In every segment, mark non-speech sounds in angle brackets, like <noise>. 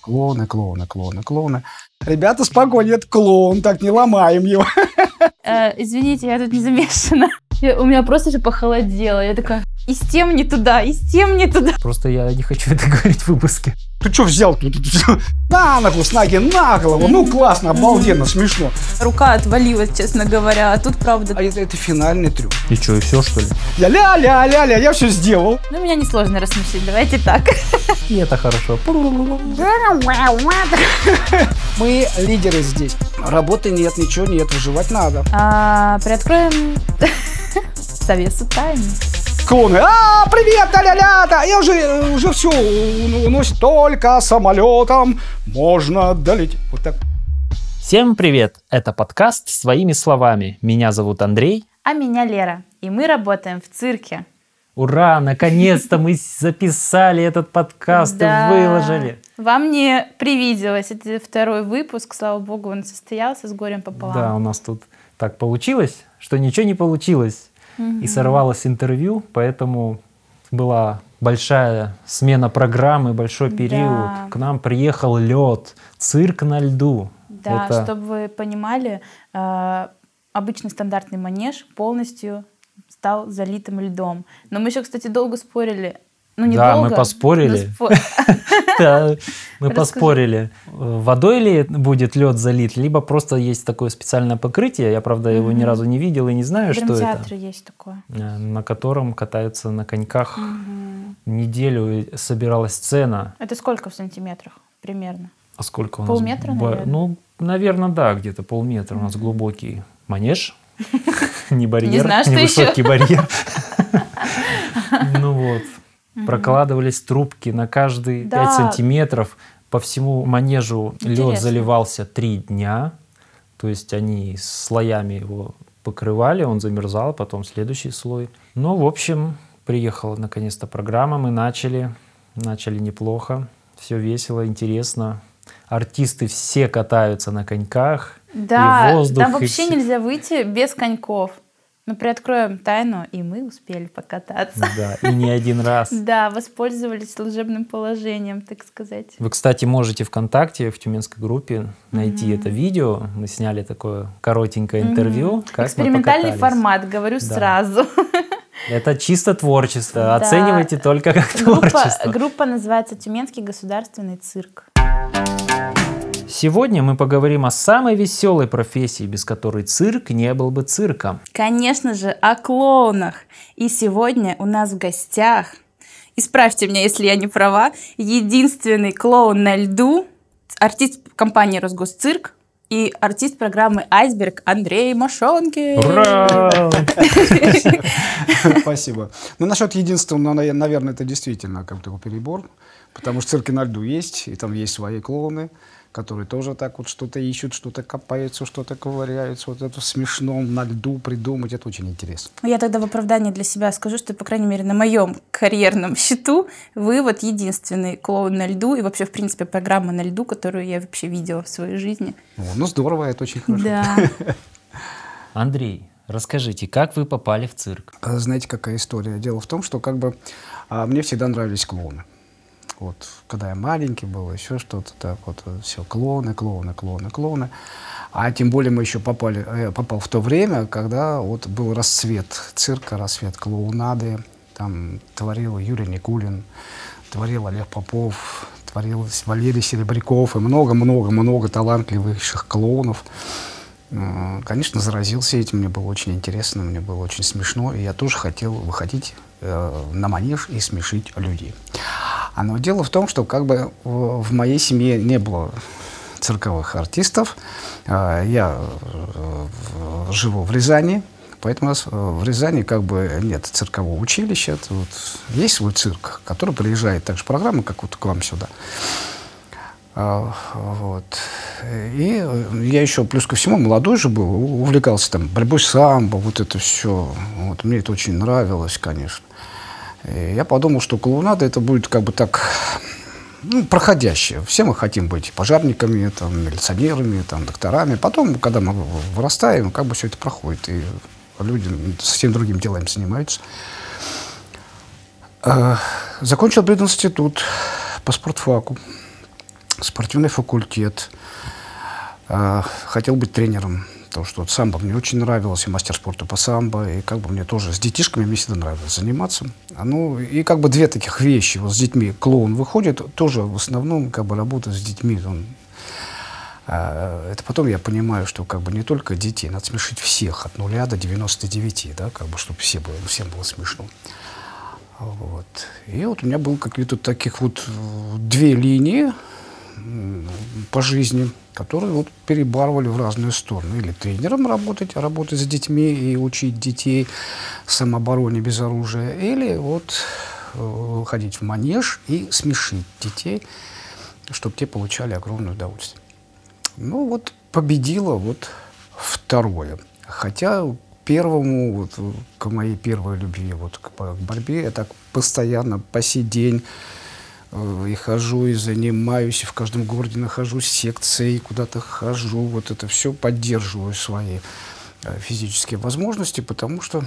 Клоуны, клоуны, клоуны, клоуны. Ребята, спокойно, это клоун, так не ломаем его. Э, извините, я тут не замешана. <laughs> Я- у меня просто же похолодело. Я такая, и с тем не туда, и с тем не туда. Просто я не хочу это говорить в выпуске. Ты что взял тут? На ногу, с ноги на голову. Ну, классно, обалденно, смешно. Рука отвалилась, честно говоря. А тут правда. А это, это финальный трюк. И что, и все, что ли? Я ля-ля-ля-ля, я все сделал. Ну, меня несложно рассмешить, давайте так. И это хорошо. <laughs> Мы лидеры здесь. Работы нет, ничего нет, выживать надо. А, приоткроем <laughs> завесу тайны. Клоуны, а, привет, ля-ля-ля, да, я уже, уже все, уносит только самолетом можно долететь. Вот так. Всем привет! Это подкаст «Своими словами». Меня зовут Андрей. А меня Лера. И мы работаем в цирке. Ура! Наконец-то мы записали этот подкаст Да. и выложили. Вам не привиделось. Это второй выпуск. Слава богу, он состоялся с горем пополам. Да, у нас тут так получилось, что ничего не получилось. И сорвалось интервью, поэтому была большая смена программы, большой период. Да. К нам приехал лед, цирк на льду. Да, Это- чтобы вы понимали, э, обычный стандартный манеж полностью стал залитым льдом. Но мы еще, кстати, долго спорили. Ну, не Да, мы долго, поспорили. но спо- <laughs> Да, мы Расскажи. поспорили, водой ли будет лед залит, либо просто есть такое специальное покрытие. Я, правда, его ни разу не видел и не знаю, В что это. драмтеатре есть такое. э, На котором катаются на коньках. Неделю собиралась сцена. Это сколько в сантиметрах примерно? А сколько у нас? Полметра, наверное? Ну, наверное, да, где-то полметра. У нас глубокий манеж. <laughs> <laughs> Не барьер, не высокий барьер. Ну вот. Прокладывались трубки на каждые Да. 5 сантиметров. По всему манежу лед заливался три дня. То есть они слоями его покрывали, он замерзал, потом следующий слой. Ну, в общем, приехала наконец-то программа, мы начали, начали неплохо, все весело, интересно. Артисты все катаются на коньках, Да, и воздух, там и вообще всё. нельзя выйти без коньков. Мы приоткроем тайну, и мы успели покататься. Да, и не один раз. <laughs> Да, воспользовались служебным положением, так сказать. Вы, кстати, можете ВКонтакте, в тюменской группе найти это видео. Мы сняли такое коротенькое интервью. Экспериментальный формат, говорю сразу. <laughs> Это чисто творчество. Да. Оценивайте только как Группа, творчество. группа называется Тюменский государственный цирк. Сегодня мы поговорим о самой веселой профессии, без которой цирк не был бы цирком. Конечно же, о клоунах. И сегодня у нас в гостях, исправьте меня, если я не права, единственный клоун на льду, артист компании «Росгосцирк» и артист программы «Айсберг» Андрей Машонки. Ура! <laughs> Спасибо. Ну, насчет единства, ну, на- наверное, это действительно как такой перебор, потому что цирки на льду есть, и там есть свои клоуны, которые тоже так вот что-то ищут, что-то копаются, что-то ковыряются. Вот это смешно на льду придумать, это очень интересно. Я тогда в оправдание для себя скажу, что, по крайней мере, на моем <laughs> карьерном счету вы вот единственный клоун на льду и вообще, в принципе, программа на льду, которую я вообще видела в своей жизни. О, ну, здорово, это очень хорошо. Да. <laughs> Андрей, расскажите, как вы попали в цирк? А Знаете, какая история? Дело в том, что как бы а, мне всегда нравились клоуны. Вот, когда я маленький был, еще что-то так вот, все, клоуны, клоуны, клоуны, клоуны. А тем более мы еще попали, э, я попал в то время, когда вот был расцвет цирка, расцвет клоунады. Там творил Юрий Никулин, творил Олег Попов, творил Валерий Серебряков и много-много-много талантливых клоунов. Э, Конечно, заразился этим, мне было очень интересно, мне было очень смешно, и я тоже хотел выходить э, на манеж и смешить людей. А но дело в том, что как бы в, моей семье не было цирковых артистов. Э, Я э, живу в Рязани, поэтому у нас э, в Рязани как бы нет циркового училища. Вот есть свой цирк, который приезжает так же программа, как вот к вам сюда. Вот. И я еще, плюс ко всему, молодой же был, увлекался там борьбой самбо, вот это все. Вот. Мне это очень нравилось, конечно. Я подумал, что клоунада это будет как бы так ну, проходящее. Все мы хотим быть пожарниками, там, милиционерами, там, докторами. Потом, когда мы вырастаем, как бы все это проходит. И люди совсем другим делами занимаются. Э, Закончил институт по спортфаку. спортивный факультет. Э, хотел быть тренером. Потому что вот самбо мне очень нравилось, и мастер спорта по самбо, и как бы мне тоже с детишками мне всегда нравилось заниматься. А, ну, и как бы две таких вещи. Вот с детьми клоун выходит, тоже в основном как бы работает с детьми. Он, а, это потом я понимаю, что как бы не только детей, надо смешить всех от нуля до 99, да, как бы, чтобы все было, всем было смешно. Вот. И вот у меня было какие-то таких вот две линии по жизни которые вот перебарывали в разные стороны. Или тренером работать, работать с детьми и учить детей самообороне без оружия, или вот э, ходить в манеж и смешить детей, чтобы те получали огромное удовольствие. Ну вот победило вот второе. Хотя первому, вот, к моей первой любви, вот, к, борьбе, я так постоянно, по сей день и хожу, и занимаюсь, и в каждом городе нахожусь секцией, куда-то хожу, вот это все поддерживаю свои э, физические возможности, потому что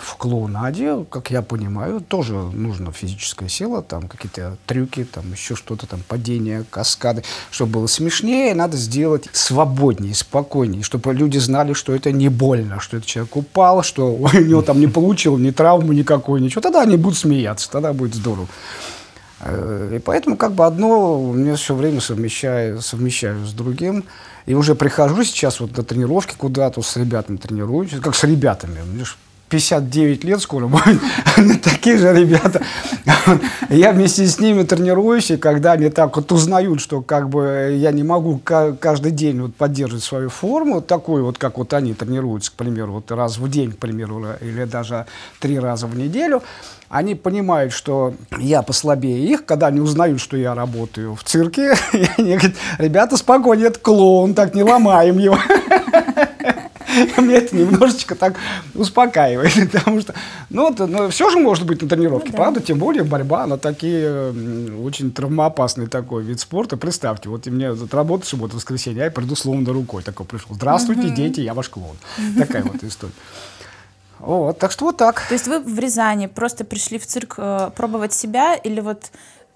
в клоунаде, как я понимаю, тоже нужна физическая сила, там какие-то трюки, там еще что-то, там падения, каскады. Чтобы было смешнее, надо сделать свободнее, спокойнее, чтобы люди знали, что это не больно, что этот человек упал, что <laughs> у него там не получил ни травму никакой, ничего. Тогда они будут смеяться, тогда будет здорово. Э, и поэтому как бы одно мне все время совмещаю, совмещаю с другим. И уже прихожу сейчас вот на тренировки куда-то с ребятами тренируюсь, как с ребятами. Мне 59 лет скоро будет, <laughs> такие же ребята. Я вместе с ними тренируюсь, и когда они так вот узнают, что как бы я не могу каждый день вот поддерживать свою форму, такую вот, как вот они тренируются, к примеру, вот раз в день, к примеру, или даже три раза в неделю, они понимают, что я послабее их, когда они узнают, что я работаю в цирке, <laughs> и они говорят, ребята, спокойнее, это клоун, так не ломаем его. <laughs> <laughs> Мне это немножечко так успокаивает, <laughs> потому что, ну, это, ну все же может быть на тренировке, ну, да. правда? Тем более борьба, она такие очень травмоопасный такой вид спорта. Представьте, вот и мне тут работа суббота, воскресенье, я приду словно рукой такой пришел. Здравствуйте, угу. дети, я ваш клоун. <laughs> Такая вот история. Вот, так что вот так. То есть вы в Рязани просто пришли в цирк э, пробовать себя или вот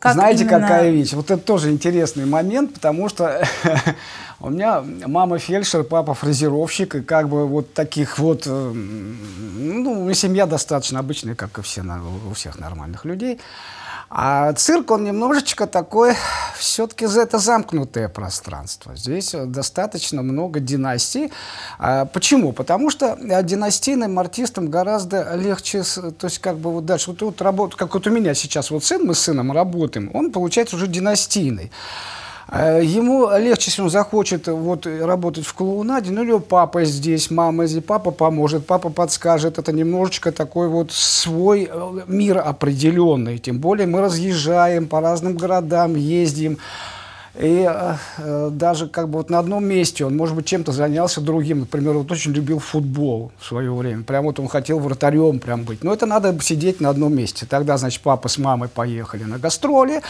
как Знаете, именно... какая вещь? Вот это тоже интересный момент, потому что <laughs> у меня мама фельдшер, папа фрезеровщик, и как бы вот таких вот, э, ну, семья достаточно обычная, как и все, у всех нормальных людей. А цирк, он немножечко такой, все-таки это замкнутое пространство. Здесь достаточно много династий. А почему? Потому что династийным артистам гораздо легче, то есть как бы вот дальше, вот, вот работа, как вот у меня сейчас вот сын, мы с сыном работаем, он получается уже династийный. Э, ему легче, если он захочет вот, работать в клоунаде, ну, или папа здесь, мама здесь, папа поможет, папа подскажет. Это немножечко такой вот свой э, мир определенный. Тем более мы разъезжаем по разным городам, ездим. И э, э, даже как бы вот на одном месте он, может быть, чем-то занялся другим. Например, вот очень любил футбол в свое время. Прям вот он хотел вратарем прям быть. Но это надо сидеть на одном месте. Тогда, значит, папа с мамой поехали на гастроли,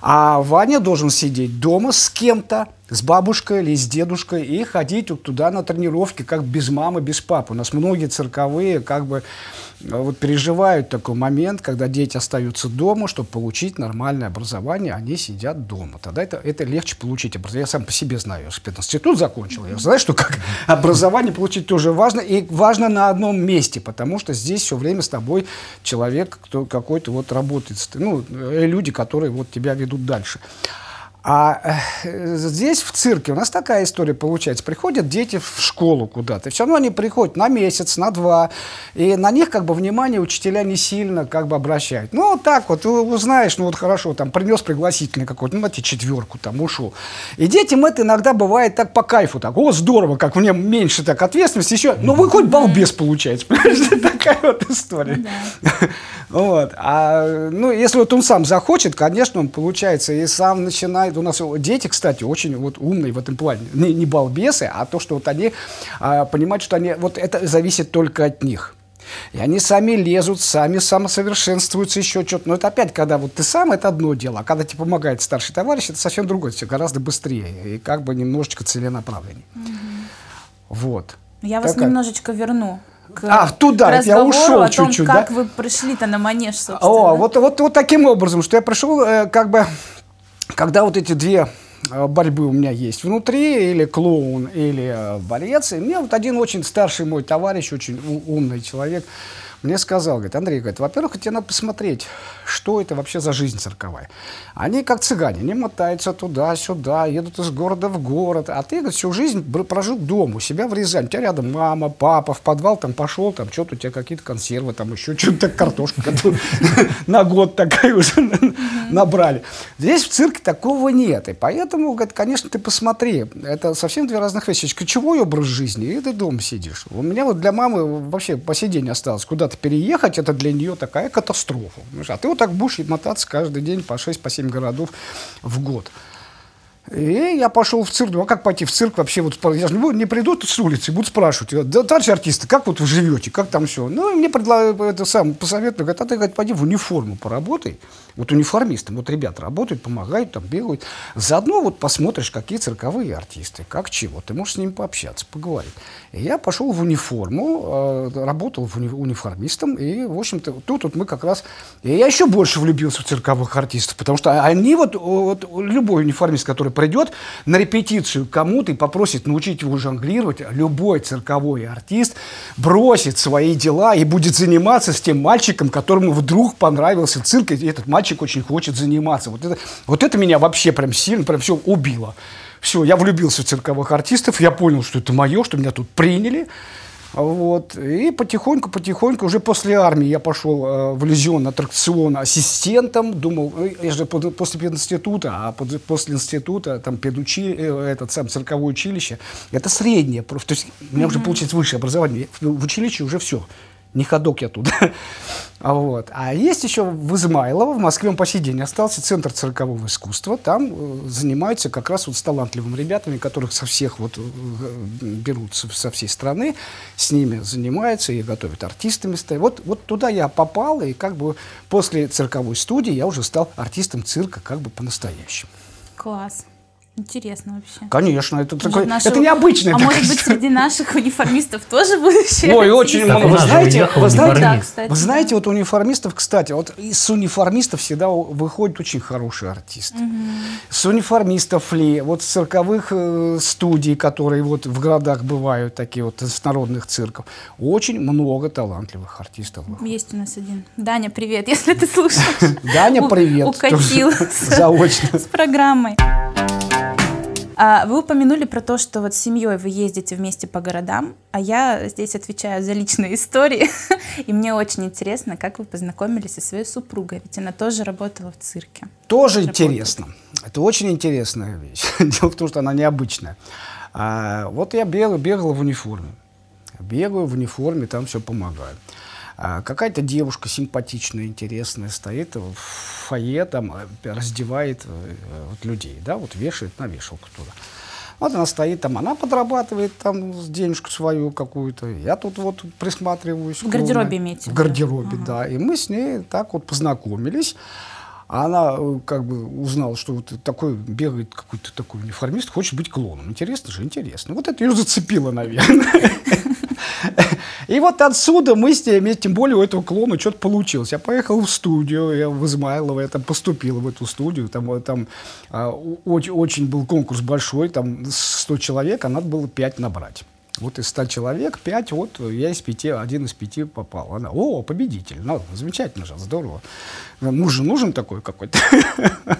а Ваня должен сидеть дома с кем-то, с бабушкой или с дедушкой и ходить вот туда на тренировки, как без мамы, без папы. У нас многие цирковые как бы э, вот переживают такой момент, когда дети остаются дома, чтобы получить нормальное образование, они сидят дома. Тогда это, это легче получить образование. Я сам по себе знаю, я институт закончил, я знаю, что как <laughs> образование получить тоже важно, и важно на одном месте, потому что здесь все время с тобой человек кто какой-то вот работает, ну, э, люди, которые вот тебя ведут дальше. А э, здесь, в цирке, у нас такая история получается. Приходят дети в школу куда-то, все равно они приходят на месяц, на два, и на них как бы внимание учителя не сильно как бы обращают. Ну, вот так вот, узнаешь, ну вот хорошо, там принес пригласительный какой-то, ну, эти четверку там ушел. И детям это иногда бывает так по кайфу, так, о, здорово, как мне меньше так ответственности, еще, ну вы хоть балбес понимаешь, <laughs> такая вот история. <laughs> Вот. А, ну, если вот он сам захочет, конечно, он получается и сам начинает. У нас дети, кстати, очень вот умные в этом плане. Не, не балбесы, а то, что вот они а, понимают, что они, вот это зависит только от них. И они сами лезут, сами самосовершенствуются, еще что-то. Но это опять, когда вот ты сам, это одно дело. А когда тебе помогает старший товарищ, это совсем другое. Все гораздо быстрее. И как бы немножечко целенаправленнее. Угу. Вот. Я вас Такая... немножечко верну к, а, туда, к я ушел чуть-чуть, как да? вы пришли-то на манеж, собственно. О, вот, вот, вот таким образом, что я пришел, э, как бы, когда вот эти две э, борьбы у меня есть внутри, или клоун, или э, борец. И мне вот один очень старший мой товарищ, очень умный человек, мне сказал, говорит, Андрей, говорит, во-первых, тебе надо посмотреть, что это вообще за жизнь цирковая. Они как цыгане, они мотаются туда-сюда, едут из города в город, а ты, говорит, всю жизнь прожил дома, у себя в Рязани. У тебя рядом мама, папа, в подвал там пошел, там что-то у тебя какие-то консервы, там еще что-то, картошка которую <laughs> на год такая уже набрали. Здесь в цирке такого нет. И поэтому, говорит, конечно, ты посмотри, это совсем две разных вещи. Есть Ключевой образ жизни, и ты дома сидишь. У меня вот для мамы вообще по сей день осталось куда-то переехать, это для нее такая катастрофа. А ты вот так будешь мотаться каждый день по 6-7 по городов в год. И я пошел в цирк. Ну, а как пойти в цирк вообще? Вот, я же не, буду- не приду тут с улицы и буду спрашивать. Да, товарищи артисты, как вот вы живете? Как там все? Ну, и мне предлагают это сам посоветовали. Говорят, а ты, говорит, пойди в униформу поработай. Вот униформистом. Вот ребята работают, помогают, там бегают. Заодно вот посмотришь, какие цирковые артисты, как чего. Ты можешь с ними пообщаться, поговорить. И я пошел в униформу, э, работал в уни- униформистом. И, в общем-то, тут вот мы как раз... И я еще больше влюбился в цирковых артистов, потому что они вот, вот любой униформист, который придет на репетицию кому-то и попросит научить его жонглировать, любой цирковой артист бросит свои дела и будет заниматься с тем мальчиком, которому вдруг понравился цирк, и этот мальчик очень хочет заниматься. Вот это, вот это меня вообще прям сильно, прям все убило. Все, я влюбился в цирковых артистов, я понял, что это мое, что меня тут приняли. Вот. И потихоньку-потихоньку, уже после армии я пошел э, в иллюзион аттракцион ассистентом. Думал, э, я же под- после пединститута, а под- после института, там, педучи, э, этот сам цирковое училище, это среднее. проф- То есть у меня уже получается высшее образование. В, в училище уже все. Не ходок я туда. <laughs> А Вот. А есть еще в Измайлово, в Москве он по сей день остался, Центр циркового искусства. Там э, занимаются как раз вот с талантливыми ребятами, которых со всех вот э, берут со, со всей страны, с ними занимаются и готовят артистами. ста- Вот, вот туда я попал, и как бы после цирковой студии я уже стал артистом цирка как бы по-настоящему. Класс. Интересно вообще. Конечно, это, Может, такое, наши- это необычное. А такое может быть, среди наших униформистов тоже будущее? Ой, очень много. Вы знаете, вы знаете, Да, униформист. кстати. Вы знаете, вот униформистов, кстати, вот из униформистов всегда выходит очень хороший артист. С униформистов ли, вот с цирковых э, студий, которые вот в городах бывают, такие вот из народных цирков, очень много талантливых артистов. выходит. Есть у нас один. Даня, привет, <laughs> если ты слушаешь. Даня, привет. Укатил Заочно. <laughs> с программой. А вы упомянули про то, что вот с семьей вы ездите вместе по городам, а я здесь отвечаю за личные <laughs> истории. И мне очень интересно, как вы познакомились со своей супругой, ведь она тоже работала в цирке. Тоже Работает. интересно. Это очень интересная вещь. <laughs> Дело в том, что она необычная. А, вот я бегал, бегал в униформе. Бегаю в униформе, там все помогаю. А, какая-то девушка симпатичная, интересная стоит в фойе, там э, раздевает э, вот людей, да, вот вешает на вешалку туда. Вот она стоит там, она подрабатывает там денежку свою какую-то. Я тут вот присматриваюсь. В гардеробе имеете в гардеробе, да. И мы с ней так вот познакомились. А Она э, как бы узнала, что вот такой бегает какой-то такой униформист, хочет быть клоуном. Интересно же, интересно. Вот это ее зацепило, наверное. И вот отсюда мы с ней, тем более у этого клоуна что-то получилось. Я поехал в студию, я в Измайлово, я там поступил в эту студию. Там, э, там а, очень, очень был конкурс большой, там 100 человек, а надо было 5 набрать. Вот из 100 человек 5, вот я из 5, один из 5 попал. Она, о, победитель, ну, замечательно же, здорово. Муж же нужен такой какой-то. <laughs>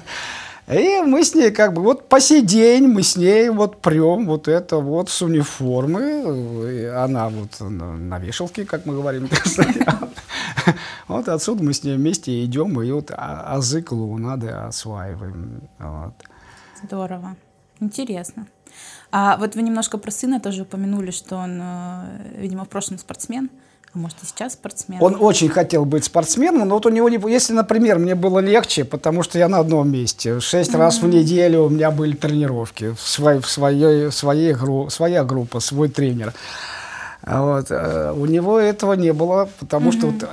И мы с ней как бы вот по сей день мы с ней вот прем вот это вот с униформы. И она вот на, на вешалке, как мы говорим. <laughs> Вот отсюда мы с ней вместе идем и вот а- азы клоунады осваиваем. Здорово. Интересно. А вот вы немножко про сына тоже упомянули, что он, э, видимо, в прошлом спортсмен, а может и сейчас спортсмен. Он очень хотел быть спортсменом, но вот у него не... Если, например, мне было легче, потому что я на одном месте. Шесть раз в неделю у меня были тренировки. В, свой, в своей, своей гру- своя группа, свой тренер. А Вот. э, У него этого не было, потому что вот,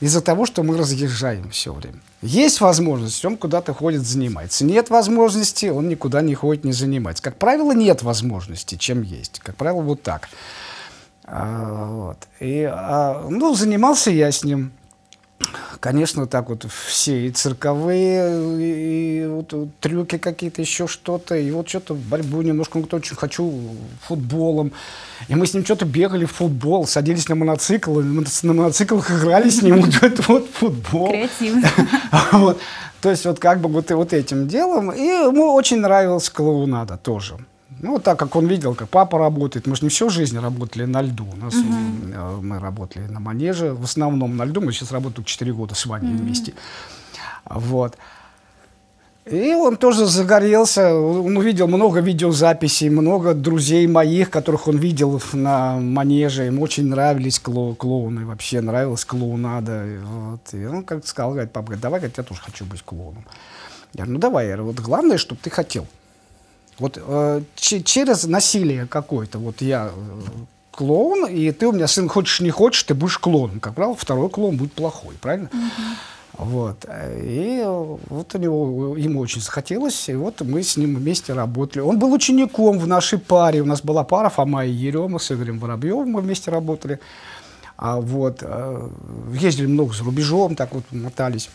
из-за того, что мы разъезжаем все время. Есть возможность, он куда-то ходит, занимается. Нет возможности, он никуда не ходит, не занимается. Как правило, нет возможности, чем есть. Как правило, вот так. А, вот. И, а, ну, занимался я с ним конечно, так вот все и цирковые, и вот трюки какие-то, еще что-то, и вот что-то борьбу немножко, ну, очень хочу футболом. И мы с ним что-то бегали в футбол, садились на мотоцикл, и на моноциклах играли с ним <laughs> вот, вот футбол. Креативно. <laughs> Вот. То есть вот как бы вот, вот этим делом. И ему очень нравилась клоунада тоже. Ну, так как он видел, как папа работает, мы же не всю жизнь работали на льду. У нас uh мы работали на манеже, в основном на льду. Мы сейчас работаем 4 года с Ваней uh вместе. Вот. И он тоже загорелся, он увидел много видеозаписей, много друзей моих, которых он видел на манеже, ему очень нравились кло клоуны, вообще нравилась клоунада. Вот. И он как сказал, говорит, папа, говорит, давай, говорит, я тоже хочу быть клоуном. Я говорю, ну давай, я говорю, вот главное, чтобы ты хотел. Вот э, через насилие какое-то, вот я э, клоун, и ты у меня сын хочешь не хочешь, ты будешь клоуном. Как правило, второй клоун будет плохой, правильно? Mm-hmm. Вот. И вот у него, ему очень захотелось, и вот мы с ним вместе работали. Он был учеником в нашей паре. У нас была пара Фома и Ерема с Игорем Воробьевым, мы вместе работали. А вот, э, ездили много за рубежом, так вот мотались.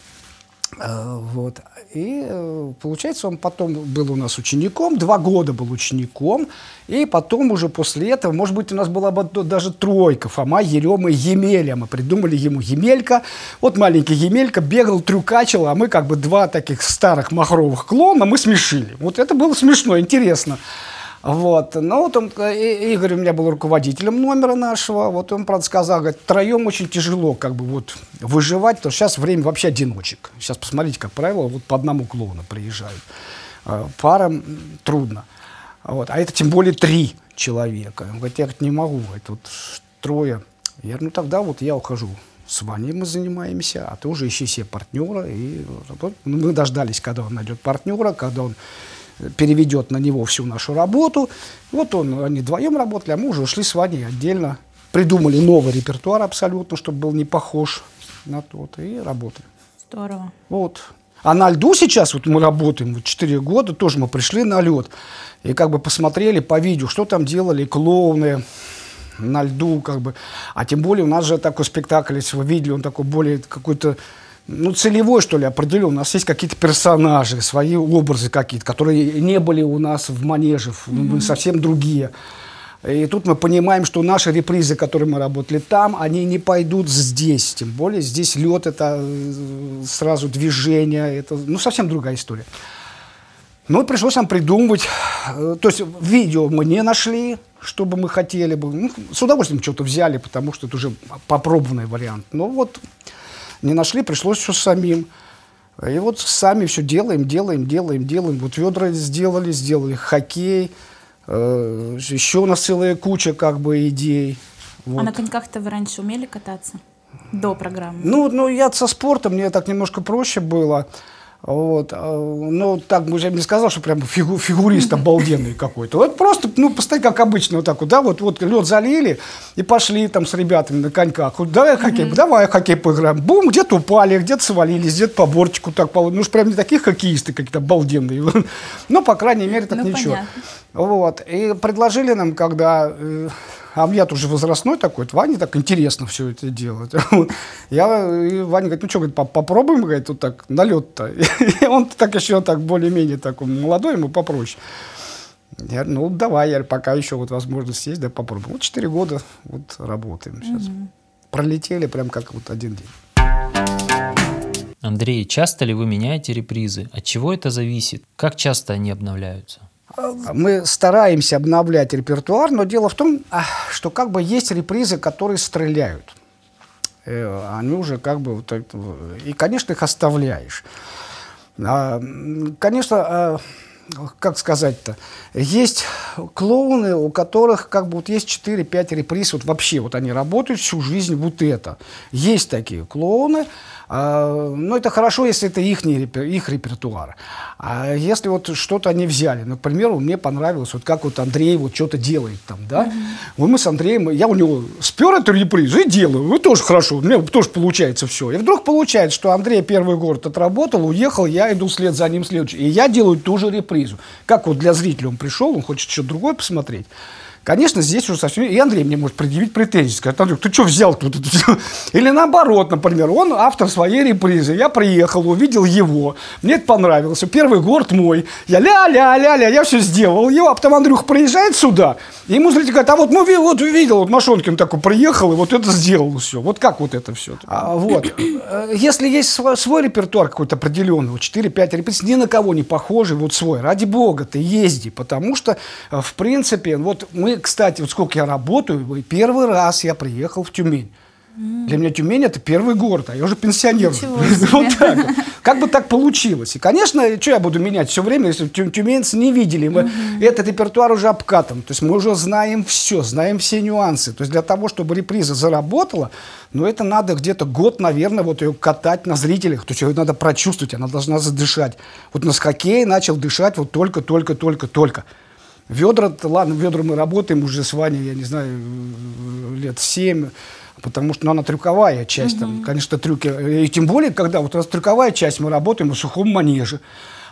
Э, вот. И э, получается, он потом был у нас учеником, два года был учеником, и потом уже после этого, может быть, у нас была бы даже тройка, Фома, Ерема и Емеля. Мы придумали ему Емелька. Вот маленький Емелька бегал, трюкачил, а мы как бы два таких старых махровых клона мы смешили. Вот это было смешно, интересно. Вот. Ну, вот он, Игорь у меня был руководителем номера нашего. Вот он, правда, сказал, говорит, втроем очень тяжело как бы вот выживать, потому что сейчас время вообще одиночек. Сейчас посмотрите, как правило, вот по одному клоуну приезжают. А, парам трудно. Вот. А это тем более три человека. Он говорит, я говорит, не могу, это вот трое. Я говорю, ну тогда вот я ухожу. С Ваней мы занимаемся, а ты уже ищи себе партнера. И мы дождались, когда он найдет партнера, когда он переведет на него всю нашу работу. Вот он, они вдвоем работали, а мы уже ушли с Ваней отдельно. Придумали новый репертуар абсолютно, чтобы был не похож на тот, и работали. Здорово. Вот. А на льду сейчас, вот мы работаем, вот 4 года, тоже мы пришли на лед, и как бы посмотрели по видео, что там делали клоуны на льду, как бы. А тем более у нас же такой спектакль, если вы видели, он такой более какой-то ну, целевой, что ли, определен. У нас есть какие-то персонажи, свои образы какие-то, которые не были у нас в манеже, mm-hmm. совсем другие. И тут мы понимаем, что наши репризы, которые мы работали там, они не пойдут здесь. Тем более здесь лед, это э, сразу движение, это ну, совсем другая история. Ну, пришлось нам придумывать. Э, то есть видео мы не нашли, чтобы мы хотели бы. Ну, с удовольствием что-то взяли, потому что это уже попробованный вариант. Но вот не нашли, пришлось все самим. И вот сами все делаем, делаем, делаем, делаем. Вот ведра сделали, сделали хоккей. Э, еще у нас целая куча как бы идей. Вот. А на коньках-то вы раньше умели кататься? До программы? Ну, ну, я со спортом, мне так немножко проще было. Вот. А, ну, так, я бы не сказал, что прям фигу, фигурист обалденный какой-то. Вот просто, ну, постоянно, как обычно, вот так вот, да, вот, вот лед залили и пошли там с ребятами на коньках. Вот, давай хоккей, mm-hmm. давай хоккей поиграем. Бум, где-то упали, где-то свалились, где-то по бортику так, ну, уж прям не такие хоккеисты какие-то обалденные. <laughs> Но, по крайней мере, так ну, ничего. Понятно. Вот. И предложили нам, когда э, а я тоже возрастной такой, Ване так интересно все это делать. <laughs> Я, и Ваня говорит, ну что, говорит, попробуем, говорит, вот так, на лед-то. <laughs> И он так еще так более-менее такой молодой, ему попроще. Я ну давай, я пока еще вот возможность есть, да попробуем. Вот четыре года вот работаем сейчас. Угу. Пролетели прям как вот один день. Андрей, часто ли вы меняете репризы? От чего это зависит? Как часто они обновляются? Мы стараемся обновлять репертуар, но дело в том, а, что как бы есть репризы, которые стреляют. Э, они уже как бы... Вот, и, конечно, их оставляешь. А, конечно, а, как сказать-то, есть клоуны, у которых как бы вот есть 4-5 реприз, вот вообще вот они работают всю жизнь вот это. Есть такие клоуны, ну, это хорошо, если это их, не, их репертуар. А если вот что-то они взяли, например, мне понравилось, вот как вот Андрей вот что-то делает там, да, mm-hmm. вот мы с Андреем, я у него спер эту репризу и делаю, ну, тоже хорошо, у меня тоже получается все. И вдруг получается, что Андрей первый город отработал, уехал, я иду вслед за ним следующий, и я делаю ту же репризу. Как вот для зрителя он пришел, он хочет что-то другое посмотреть, Конечно, здесь уже совсем... И Андрей мне может предъявить претензии. Сказать, Андрей, ты что взял тут? это всё?» <laughs> Или наоборот, например, он автор своей репризы. Я приехал, увидел его. Мне это понравилось. Первый город мой. Я ля-ля-ля-ля, я все сделал его. А потом Андрюха приезжает сюда. И ему зритель говорит, а вот мы ви- вот увидел, вот Машонкин такой приехал и вот это сделал все. Вот как вот это все? А, вот. Э, Если есть свой, свой репертуар какой-то определенный, вот 4-5 репетиций, ни на кого не похожий, вот свой, ради бога, ты езди, потому что, э, в принципе, вот мы, кстати, вот сколько я работаю, первый раз я приехал в Тюмень. Для меня Тюмень это первый город, а я уже пенсионер. <laughs> Вот так. Как бы так получилось. И, конечно, что я буду менять все время, если тю- тюменцы не видели. Мы этот репертуар уже обкатан. То есть мы уже знаем все, знаем все нюансы. То есть для того, чтобы реприза заработала, ну, это надо где-то год, наверное, вот ее катать на зрителях. То есть ее надо прочувствовать, она должна задышать. Вот на хоккей начал дышать вот только, только, только, только. Ведра, ладно, ведра мы работаем уже с Ваней, я не знаю, лет семь, потому что ну, она трюковая часть, там, конечно, трюки. И тем более, когда вот у нас трюковая часть, мы работаем на сухом манеже.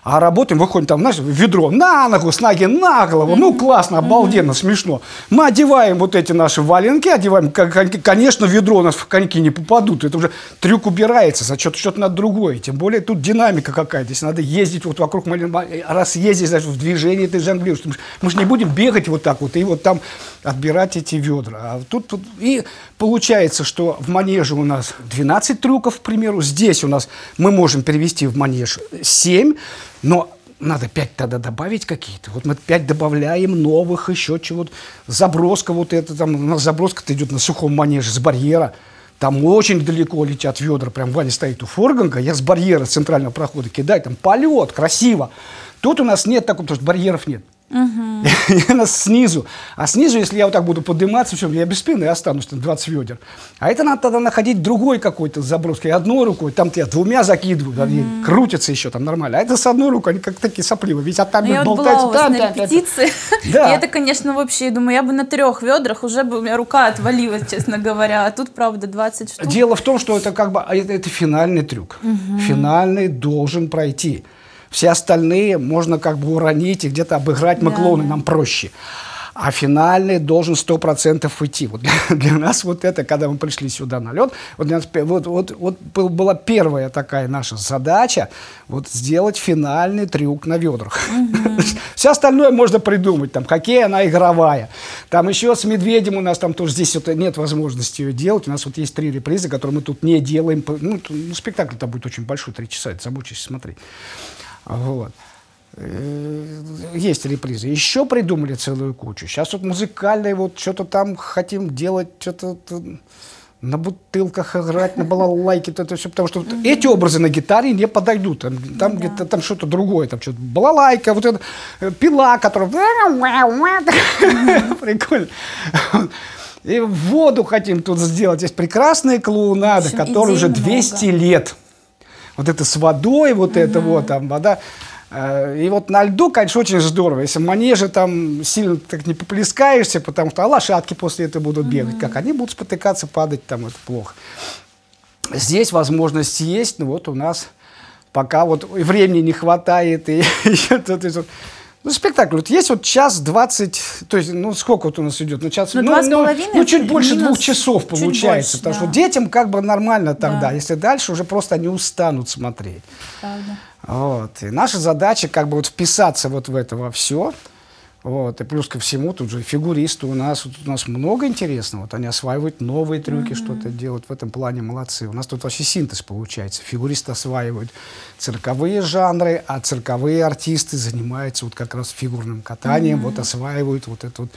А работаем, выходим там, знаешь, ведро на ногу, с ноги на голову. Ну, классно, обалденно, смешно. Мы одеваем вот эти наши валенки, одеваем кон- коньки. Конечно, ведро у нас в коньки не попадут. Это уже трюк убирается, за счет что-то надо другое. Тем более тут динамика какая-то. Если надо ездить вот вокруг, раз ездить, значит, в движении ты жонглируешь. Мы же не будем бегать вот так вот и вот там отбирать эти ведра. А тут, тут- и получается, что в манеже у нас 12 трюков, к примеру. Здесь у нас мы можем перевести в манеж 7, но надо 5 тогда добавить какие-то. Вот мы 5 добавляем новых еще чего-то. Заброска вот это, там, у нас заброска-то идет на сухом манеже с барьера. Там очень далеко летят ведра. Прям Ваня стоит у форганга, я с барьера с центрального прохода кидаю. Там полет, красиво. Тут у нас нет такого, потому что барьеров нет. Нас <laughs> снизу. А снизу, если я вот так буду подниматься, все, я без спины останусь, там 20 ведер. А это надо тогда находить другой какой-то заброс. Я одной рукой, там я двумя закидываю, они крутятся еще там нормально. А это с одной рукой, они как такие сопливые. Ведь а там Ну, я вот была болтаются. у вас там, на репетиции, <laughs> Да. и это, конечно, вообще, я думаю, я бы на трех ведрах уже бы у меня рука отвалилась, честно говоря, а тут, правда, 20 штук. Дело в том, что это как бы а это, это финальный трюк. Финальный должен пройти. Все остальные можно как бы уронить и где-то обыграть мы Да, клоуны, нам проще. А финальный должен 100% идти. Вот для, <laughs> для нас вот это, когда мы пришли сюда на лед, вот, для нас вот, вот, вот был- была первая такая наша задача, вот сделать финальный трюк на ведрах. <laughs> Все остальное можно придумать. Там хоккей, она игровая. Там еще с медведем у нас там тоже здесь вот нет возможности ее делать. У нас вот есть три репризы, которые мы тут не делаем. Ну, ну, спектакль-то будет очень большой, три часа, это замучаешься смотреть. Вот. Э, Есть репризы. Еще придумали целую кучу. Сейчас вот музыкальные, вот что-то там хотим делать, что-то на бутылках играть, на балалайке, то это все, потому что вот эти образы на гитаре не подойдут. Там, там где-то там что-то другое, там что-то балалайка, вот эта э, пила, которая <laughs> прикольно. И воду хотим тут сделать. Есть прекрасные клоунады, которые уже идей 200 много. лет. Вот это с водой, вот это вот там вода. Э, И вот на льду, конечно, очень здорово. Если в манеже там сильно так не поплескаешься, потому что а лошадки после этого будут бегать. Как они будут спотыкаться, падать, там это плохо. Здесь возможность есть, но вот у нас пока вот времени не хватает, и еще то- то есть вот, ну, спектакль, вот есть вот час двадцать, то есть, ну, сколько вот у нас идет? Ну, час, Ну, с половиной, ну, чуть больше минус двух часов получается, больше, потому да. что детям как бы нормально тогда, Да. если дальше уже просто они устанут смотреть. Правда. Вот. И наша задача как бы вот вписаться вот в это во все. Вот. И плюс ко всему, тут же фигуристы у нас, вот у нас много интересного. Вот они осваивают новые трюки, что-то делают. В этом плане молодцы. У нас тут вообще синтез получается. Фигуристы осваивают цирковые жанры, а цирковые артисты занимаются вот как раз фигурным катанием, вот осваивают вот это вот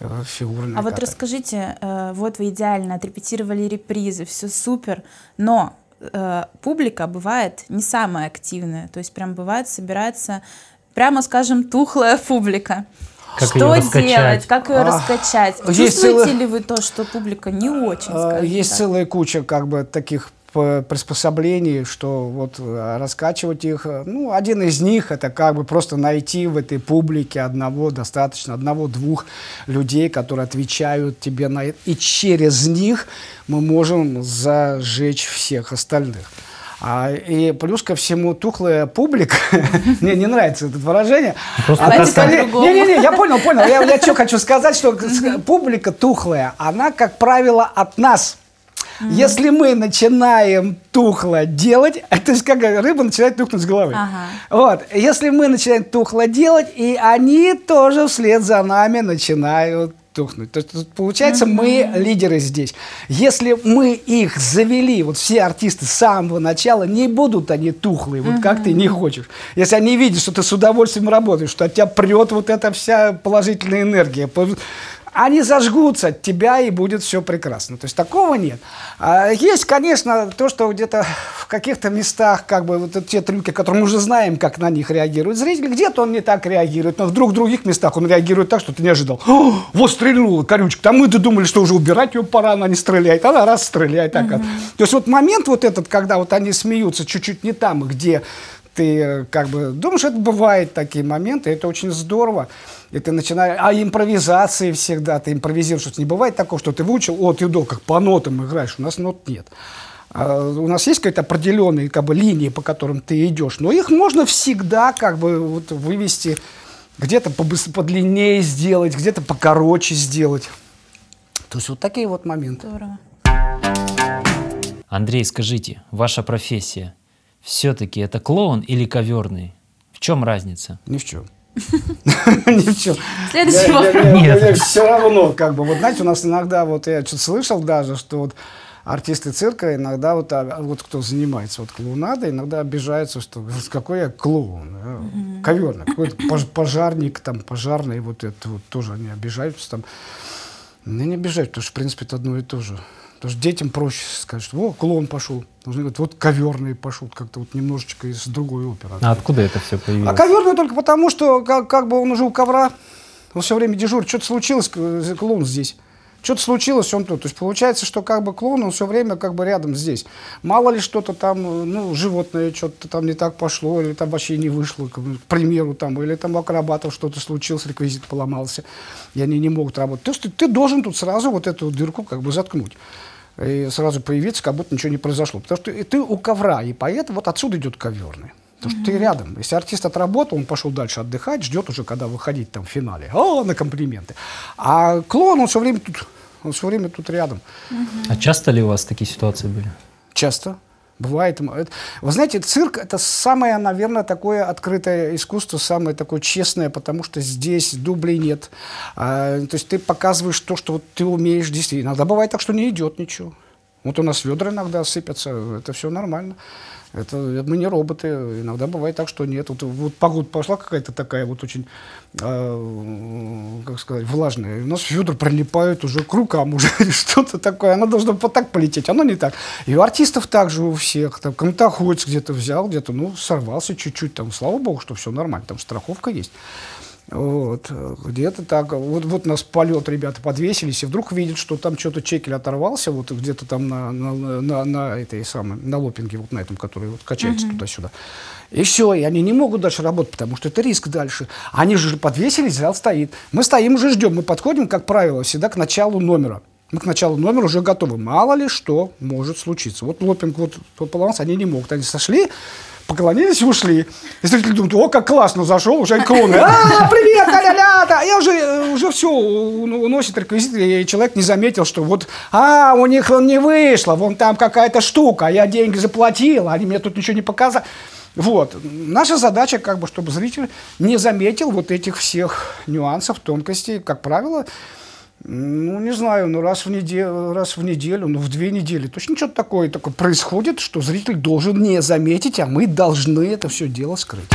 э, фигурное А вот катание. расскажите, э, вот вы идеально отрепетировали репризы, все супер, но э, публика бывает не самая активная, то есть прям бывает собирается, прямо скажем, тухлая публика. Как что делать, как ее А, раскачать? Чувствуете целая- ли вы то, что публика не очень, А, скажем Есть так? целая куча как бы таких приспособлений, что вот э, раскачивать их, ну, один из них это как бы просто найти в этой публике одного, достаточно одного-двух людей, которые отвечают тебе на это, и через них мы можем зажечь всех остальных. А, и плюс ко всему тухлая публика, <laughs> мне не нравится это выражение. Просто касание. скорее- По-другому. Не-не-не, я понял, понял. Я, я что хочу сказать, что <laughs> публика тухлая, она, как правило, от нас. Если мы начинаем тухло делать, <laughs> то есть как рыба начинает тухнуть с головы. Ага. Вот, если мы начинаем тухло делать, и они тоже вслед за нами начинают тухнуть. То есть получается, мы лидеры здесь. Если мы их завели, вот все артисты с самого начала, не будут они тухлые, вот как ты не хочешь. Если они видят, что ты с удовольствием работаешь, что от тебя прет вот эта вся положительная энергия, они зажгутся от тебя, и будет все прекрасно. То есть такого нет. А есть, конечно, то, что где-то в каких-то местах, как бы, вот те трюки, которые мы уже знаем, как на них реагирует зритель, где-то он не так реагирует, но вдруг в других местах он реагирует так, что ты не ожидал. «О, вот стрельнула корючка, там мы-то думали, что уже убирать ее пора, она не стреляет, она раз стреляет. Так, вот. То есть вот момент вот этот, когда вот они смеются чуть-чуть не там, где ты э, как бы думаешь, это бывает такие моменты, это очень здорово. И ты начинаешь, а импровизации всегда, ты импровизируешь, что не бывает такого, что ты выучил, о, ты дол, как по нотам играешь, у нас нот нет. А у нас есть какие-то определенные как бы, линии, по которым ты идешь, но их можно всегда как бы вот, вывести, где-то подлиннее сделать, где-то покороче сделать. То есть вот такие вот моменты. Здорово. Андрей, скажите, ваша профессия все-таки это клоун или коверный? В чем разница? Ни в чем. <laughs> Ни в чем. Следующий вопрос. Нет. Все равно, как бы, вот знаете, у нас иногда, вот я что-то слышал даже, что вот артисты цирка иногда вот, а, вот кто занимается вот клоунадой, иногда обижаются, что «Вот какой я клоун, а, коверный, какой-то пож- пожарник, там, пожарный, вот это вот тоже они обижаются там. Ну, не обижают, потому что, в принципе, это одно и то же. Потому что детям проще сказать, что о, клоун пошел. Должны говорить, вот коверный пошел, как-то вот немножечко из другой оперы. А откуда это все А появилось? коверный только потому, что как, как бы он уже у ковра, он все время дежурит. Что-то случилось, клоун здесь. Что-то случилось, он тут. То есть получается, что как бы клоун, он все время как бы рядом здесь. Мало ли что-то там, ну, животное что-то там не так пошло, или там вообще не вышло, к примеру, там, или там у акробатов что-то случилось, реквизит поломался, и они не могут работать. То есть ты, ты должен тут сразу вот эту дырку как бы заткнуть. И сразу появиться, как будто ничего не произошло. Потому что ты у ковра, и поэтому вот отсюда идет коверный. Потому что ты рядом. Если артист отработал, он пошел дальше отдыхать, ждет уже, когда выходить там в финале. О, на комплименты. А клоун, он все время тут, он все время тут рядом. А часто ли у вас такие ситуации были? Часто. Бывает. Вы знаете, цирк – это самое, наверное, такое открытое искусство, самое такое честное, потому что здесь дублей нет. А, то есть ты показываешь то, что вот ты умеешь действительно. Иногда бывает так, что не идет ничего. Вот у нас ведра иногда сыпятся, это все нормально. Это, мы не роботы. Иногда бывает так, что нет. Вот, вот погода пошла какая-то такая вот очень, э, как сказать, влажная. И у нас ведра прилипают уже к рукам, уже <laughs> что-то такое. Оно должно вот так полететь, оно не так. И у артистов также у всех. Там комнатоходец где-то взял, где-то, ну, сорвался чуть-чуть. Там, слава богу, что все нормально. Там страховка есть. Вот, где-то так. Вот, вот нас полет ребята подвесились, и вдруг видят, что там что-то чекель оторвался, вот где-то там на, на, на, на этой самой, на лопинге, вот на этом, который вот качается туда-сюда. И все, и они не могут дальше работать, потому что это риск дальше. Они же подвесились, зал стоит. Мы стоим, уже ждем. Мы подходим, как правило, всегда к началу номера. Мы к началу номера уже готовы. Мало ли что может случиться. Вот лопинг вот поломался, они не могут. Они сошли, поклонились и ушли. И зрители думают, о, как классно зашел, уже иконы. А, привет, ля-ля-ля. Я уже, э, уже все, уносит реквизит, и человек не заметил, что вот, а, у них он не вышло, вон там какая-то штука, я деньги заплатил, они мне тут ничего не показали. Вот. Наша задача, как бы, чтобы зритель не заметил вот этих всех нюансов, тонкостей. Как правило, ну, не знаю, ну, раз в, неделю, раз в неделю, ну, в две недели. Точно что-то такое, такое происходит, что зритель должен не заметить, а мы должны это все дело скрыть.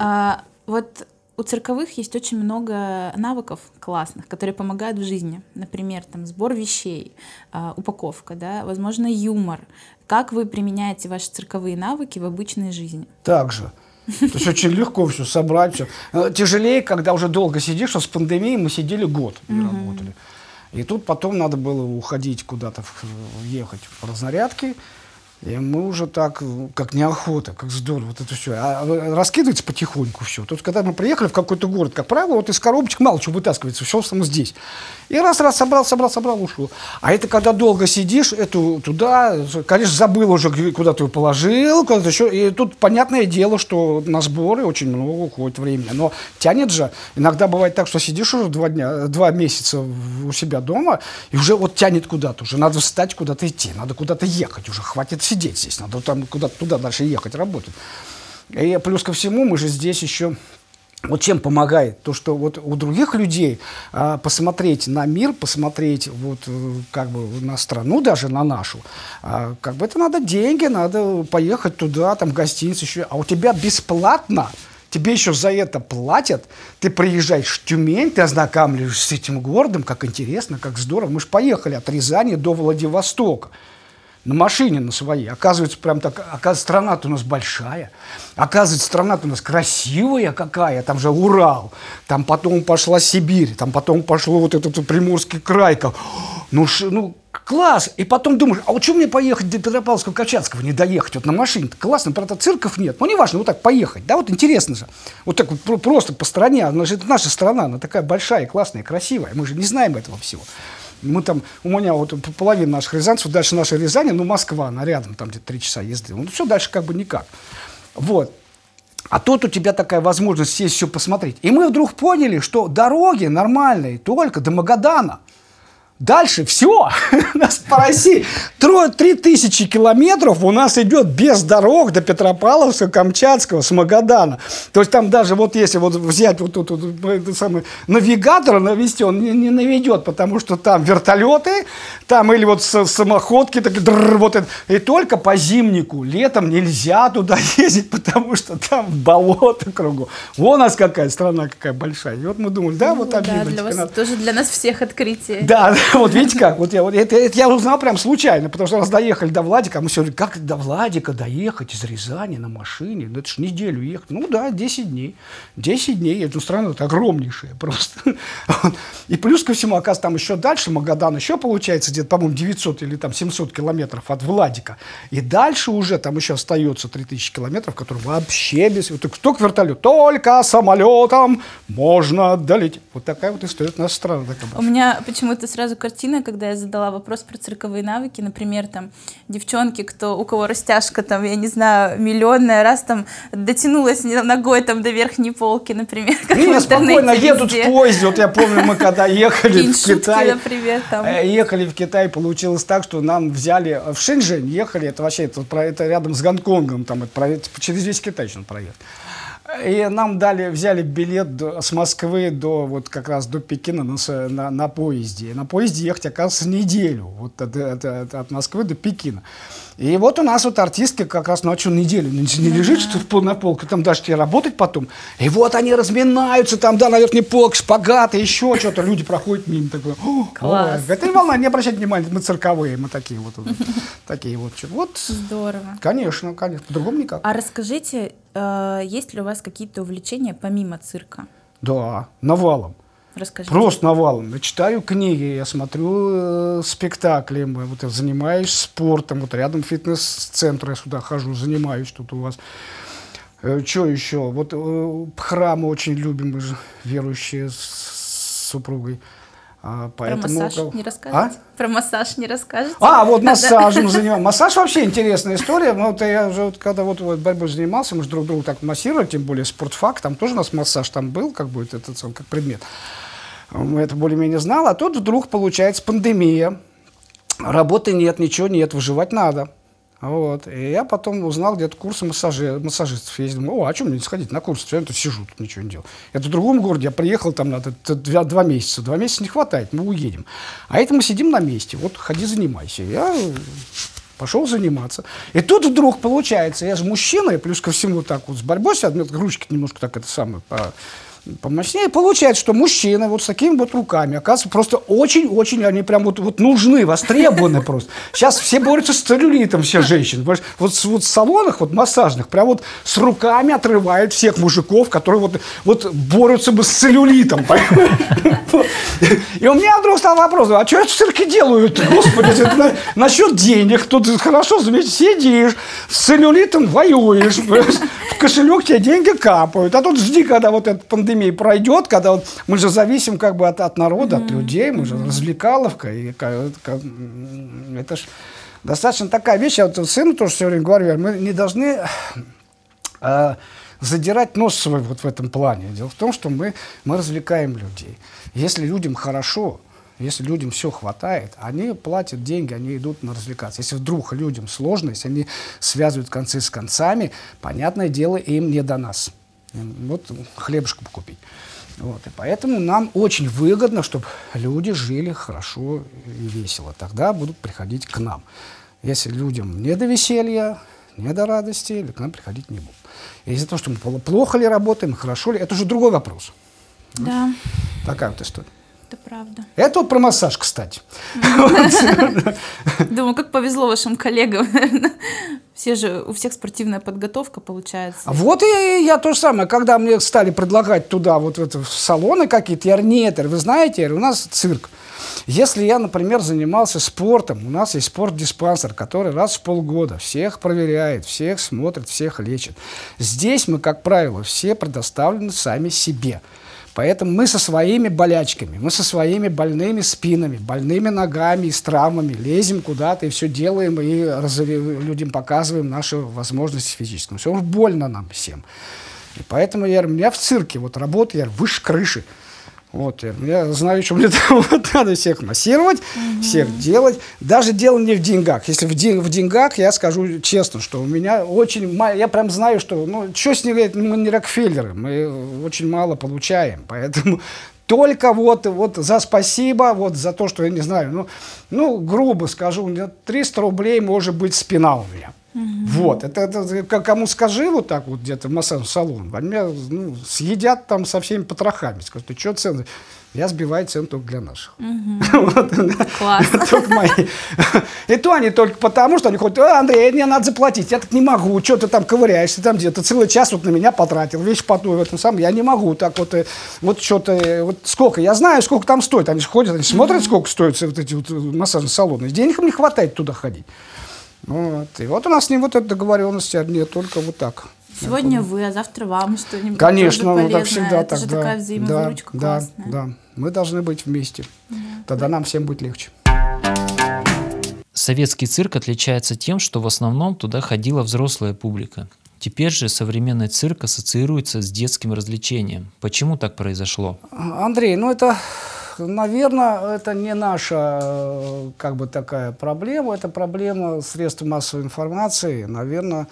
А, вот у цирковых есть очень много навыков классных, которые помогают в жизни. Например, там сбор вещей, а, упаковка, да, возможно, юмор. Как вы применяете ваши цирковые навыки в обычной жизни? Так же. То есть очень легко все собрать. Все. Тяжелее, когда уже долго сидишь, что с пандемией мы сидели год, не работали. И тут потом надо было уходить куда-то, ехать в разнарядки. И мы уже так, как неохота, как здорово, вот это все. А раскидывается потихоньку все. То есть, когда мы приехали в какой-то город, как правило, вот из коробочек мало чего вытаскивается, все там здесь. И раз-раз собрал, собрал, собрал, ушел. А это когда долго сидишь, эту туда, конечно, забыл уже, куда ты ее положил, куда-то еще. И тут понятное дело, что на сборы очень много уходит времени. Но тянет же. Иногда бывает так, что сидишь уже два дня, два месяца у себя дома, и уже вот тянет куда-то. Уже надо встать, куда-то идти, надо куда-то ехать. Уже хватит сидеть здесь, надо там куда-то туда дальше ехать, работать. И плюс ко всему мы же здесь еще вот чем помогает то, что вот у других людей а, посмотреть на мир, посмотреть вот э, как бы на страну даже на нашу, а, как бы это надо деньги, надо поехать туда, там гостиница еще, а у тебя бесплатно, тебе еще за это платят, ты приезжаешь в Тюмень, ты ознакомливаешься с этим городом, как интересно, как здорово, мы же поехали от Рязани до Владивостока на машине на своей. Оказывается, прям так, оказывается, страна-то у нас большая. Оказывается, страна-то у нас красивая какая. Там же Урал, там потом пошла Сибирь, там потом пошло вот этот Приморский край. Как, ну, ш, ну, класс. И потом думаешь, а вот что мне поехать до Петропавловского-Камчатского, не доехать вот на машине? -то? Классно, правда, цирков нет. Ну, неважно, вот так поехать. Да, вот интересно же. Вот так вот просто по стране. Она это наша страна, она такая большая, классная, красивая. Мы же не знаем этого всего. Мы там, у меня вот половина наших рязанцев, дальше нашей Рязани, ну, Москва, она рядом, там где-то три часа езды. Ну, все дальше как бы никак. Вот. А тут у тебя такая возможность сесть все посмотреть. И мы вдруг поняли, что дороги нормальные только до Магадана. Дальше все. <laughs> Нас по России три тысячи километров у нас идет без дорог до Петропавловска, Камчатского, с Магадана. То есть там даже вот если вот взять вот тут вот, вот, самый навигатор навести, он не, не наведет, потому что там вертолеты, там или вот самоходки, так, дррр, вот это. И только по зимнику. Летом нельзя туда <laughs> ездить, потому что там болото кругу. Вон у нас какая страна какая большая. И вот мы думали, да, вот обидно. Ну да, для вас тоже для нас всех открытие. Да, <laughs> вот видите как, вот я, вот это, это я узнал прям случайно, потому что раз доехали до Владика, мы все говорим, как до Владика доехать из Рязани на машине, ну это ж неделю ехать. Ну да, 10 дней. 10 дней, эту страну, это огромнейшая просто. <laughs> И плюс ко всему, оказывается, там еще дальше, Магадан еще получается где-то, по-моему, 900 или там 700 километров от Владика. И дальше уже там еще остается 3000 километров, которые вообще без... Вот, только вертолет, только самолетом можно долететь. Вот такая вот история у нас страна. У меня почему-то сразу картина, когда я задала вопрос про цирковые навыки, например, там, девчонки, кто, у кого растяжка, там, я не знаю, миллионная, раз там дотянулась ногой там до верхней полки, например, как не, в спокойно едут в поезде, вот я помню, мы когда ехали в Китай, например, там. Э, ехали в Китай, получилось так, что нам взяли, в Шэньчжэнь ехали, это вообще, это, это рядом с Гонконгом, там, это, через весь Китай еще проехать. И нам дали, взяли билет до, с Москвы до вот как раз до Пекина на, на, на поезде. На поезде ехать, оказывается, неделю вот от, от, от, от Москвы до Пекина. И вот у нас вот артистки как раз ночью неделю не, не лежит что на полке, там даже тебе работать потом. И вот они разминаются там, да, на верхней полке, шпагаты, еще что-то. Люди проходят мимо, такой, Класс. Это не волна, не обращайте внимания, мы цирковые, мы такие вот. Такие вот. Вот. Здорово. Конечно, конечно, по-другому никак. А расскажите, э, есть ли у вас какие-то увлечения помимо цирка? Да, навалом. Расскажите. Просто навалом. Я читаю книги, я смотрю э, спектакли, вот я занимаюсь спортом, вот рядом фитнес-центр, я сюда хожу, занимаюсь тут у вас. Э, что еще? Вот э, храмы очень любим, мы же верующие с, с супругой. А, поэтому... Про массаж не расскажете? А? Про массаж не расскажете? А, вот массажем <laughs> занимаюсь. Массаж вообще интересная история. Ну, вот я уже, вот, когда вот, вот борьбой занимался, мы же друг друга так массировали, тем более спортфак, там тоже у нас массаж там был, как будет этот как предмет это более-менее знал, а тут вдруг получается пандемия, работы нет, ничего нет, выживать надо. Вот. И я потом узнал где-то курсы массажи, массажистов. Я думаю, о, а чем мне не сходить на курсы? Я тут сижу, тут ничего не делаю. Это в другом городе, я приехал там надо два, два месяца. Два месяца не хватает, мы уедем. А это мы сидим на месте. Вот ходи, занимайся. Я пошел заниматься. И тут вдруг получается, я же мужчина, и плюс ко всему так вот с борьбой себя, ручки немножко так это самое, по, помощнее. Получается, что мужчины вот с такими вот руками, оказывается, просто очень-очень, они прям вот, вот нужны, востребованы просто. Сейчас все борются с целлюлитом, все женщины. Вот, вот в салонах вот массажных прям вот с руками отрывают всех мужиков, которые вот, вот борются бы с целлюлитом. И у меня вдруг стал вопрос, а что это в цирке делают? Господи, это насчет денег, тут хорошо, сидишь, с целлюлитом воюешь, в кошелек тебе деньги капают, а тут жди, когда вот эта пандемия пройдет, когда вот мы же зависим как бы от, от народа, mm-hmm. от людей, мы же развлекаловка, и это ж достаточно такая вещь, я вот сыну тоже все время говорю, мы не должны э, задирать нос свой вот в этом плане. Дело в том, что мы, мы развлекаем людей. Если людям хорошо, если людям все хватает, они платят деньги, они идут на развлекаться. Если вдруг людям сложно, если они связывают концы с концами, понятное дело, им не до нас. Вот хлебушку купить. Вот. И поэтому нам очень выгодно, чтобы люди жили хорошо и весело. Тогда будут приходить к нам. Если людям не до веселья, не до радости, или к нам приходить не будут. Из-за того, что мы плохо ли работаем, хорошо ли, это уже другой вопрос. Да. Такая вот история. Это правда. Это вот про массаж, кстати. <laughs> Думаю, как повезло вашим коллегам. <laughs> Все же, у всех спортивная подготовка получается. Вот и я то же самое. Когда мне стали предлагать туда вот это, в салоны какие-то, я говорю, нет, вы знаете, у нас цирк. Если я, например, занимался спортом, у нас есть спортдиспансер, который раз в полгода всех проверяет, всех смотрит, всех лечит. Здесь мы, как правило, все предоставлены сами себе. Поэтому мы со своими болячками, мы со своими больными спинами, больными ногами и с травмами лезем куда-то и все делаем, и людям показываем наши возможности физические. Все больно нам всем. И поэтому я, у меня в цирке вот работа, я выше крыши. Вот, я знаю, что мне <laughs> вот, надо всех массировать, угу. всех делать. Даже дело не в деньгах. Если в, день, в деньгах, я скажу честно, что у меня очень мало, я прям знаю, что, ну, что с ним, мы не Рокфеллеры, мы очень мало получаем, поэтому <laughs> только вот, вот за спасибо, вот за то, что я не знаю, ну, ну грубо скажу, 300 рублей может быть спина у меня. Вот, это, это кому скажи вот так вот где-то в массажный салон, они меня ну, съедят там со всеми потрохами. Скажут, ты что цены? Я сбиваю цену только для наших. <laughs> Класс. <laughs> Только мои. И то они только потому, что они ходят, а, Андрей, мне надо заплатить, я так не могу, что ты там ковыряешься, там где-то целый час вот на меня потратил, вещь поту в этом самом, я не могу так вот, э, вот что-то, э, вот сколько, я знаю, сколько там стоит, они же ходят, они смотрят, сколько стоят вот эти вот массажные салоны, денег им не хватает туда ходить. Вот. И вот у нас с ним вот эта договоренность, а не только вот так. Сегодня вы, а завтра вам что-нибудь Конечно, ну, как всегда. Это так, же да, такая взаимовыручка да, классная. Да, да, мы должны быть вместе. Да. Тогда нам всем будет легче. Советский цирк отличается тем, что в основном туда ходила взрослая публика. Теперь же современный цирк ассоциируется с детским развлечением. Почему так произошло? Андрей, ну это наверное, это не наша э, как бы такая проблема, это проблема средств массовой информации. Наверное,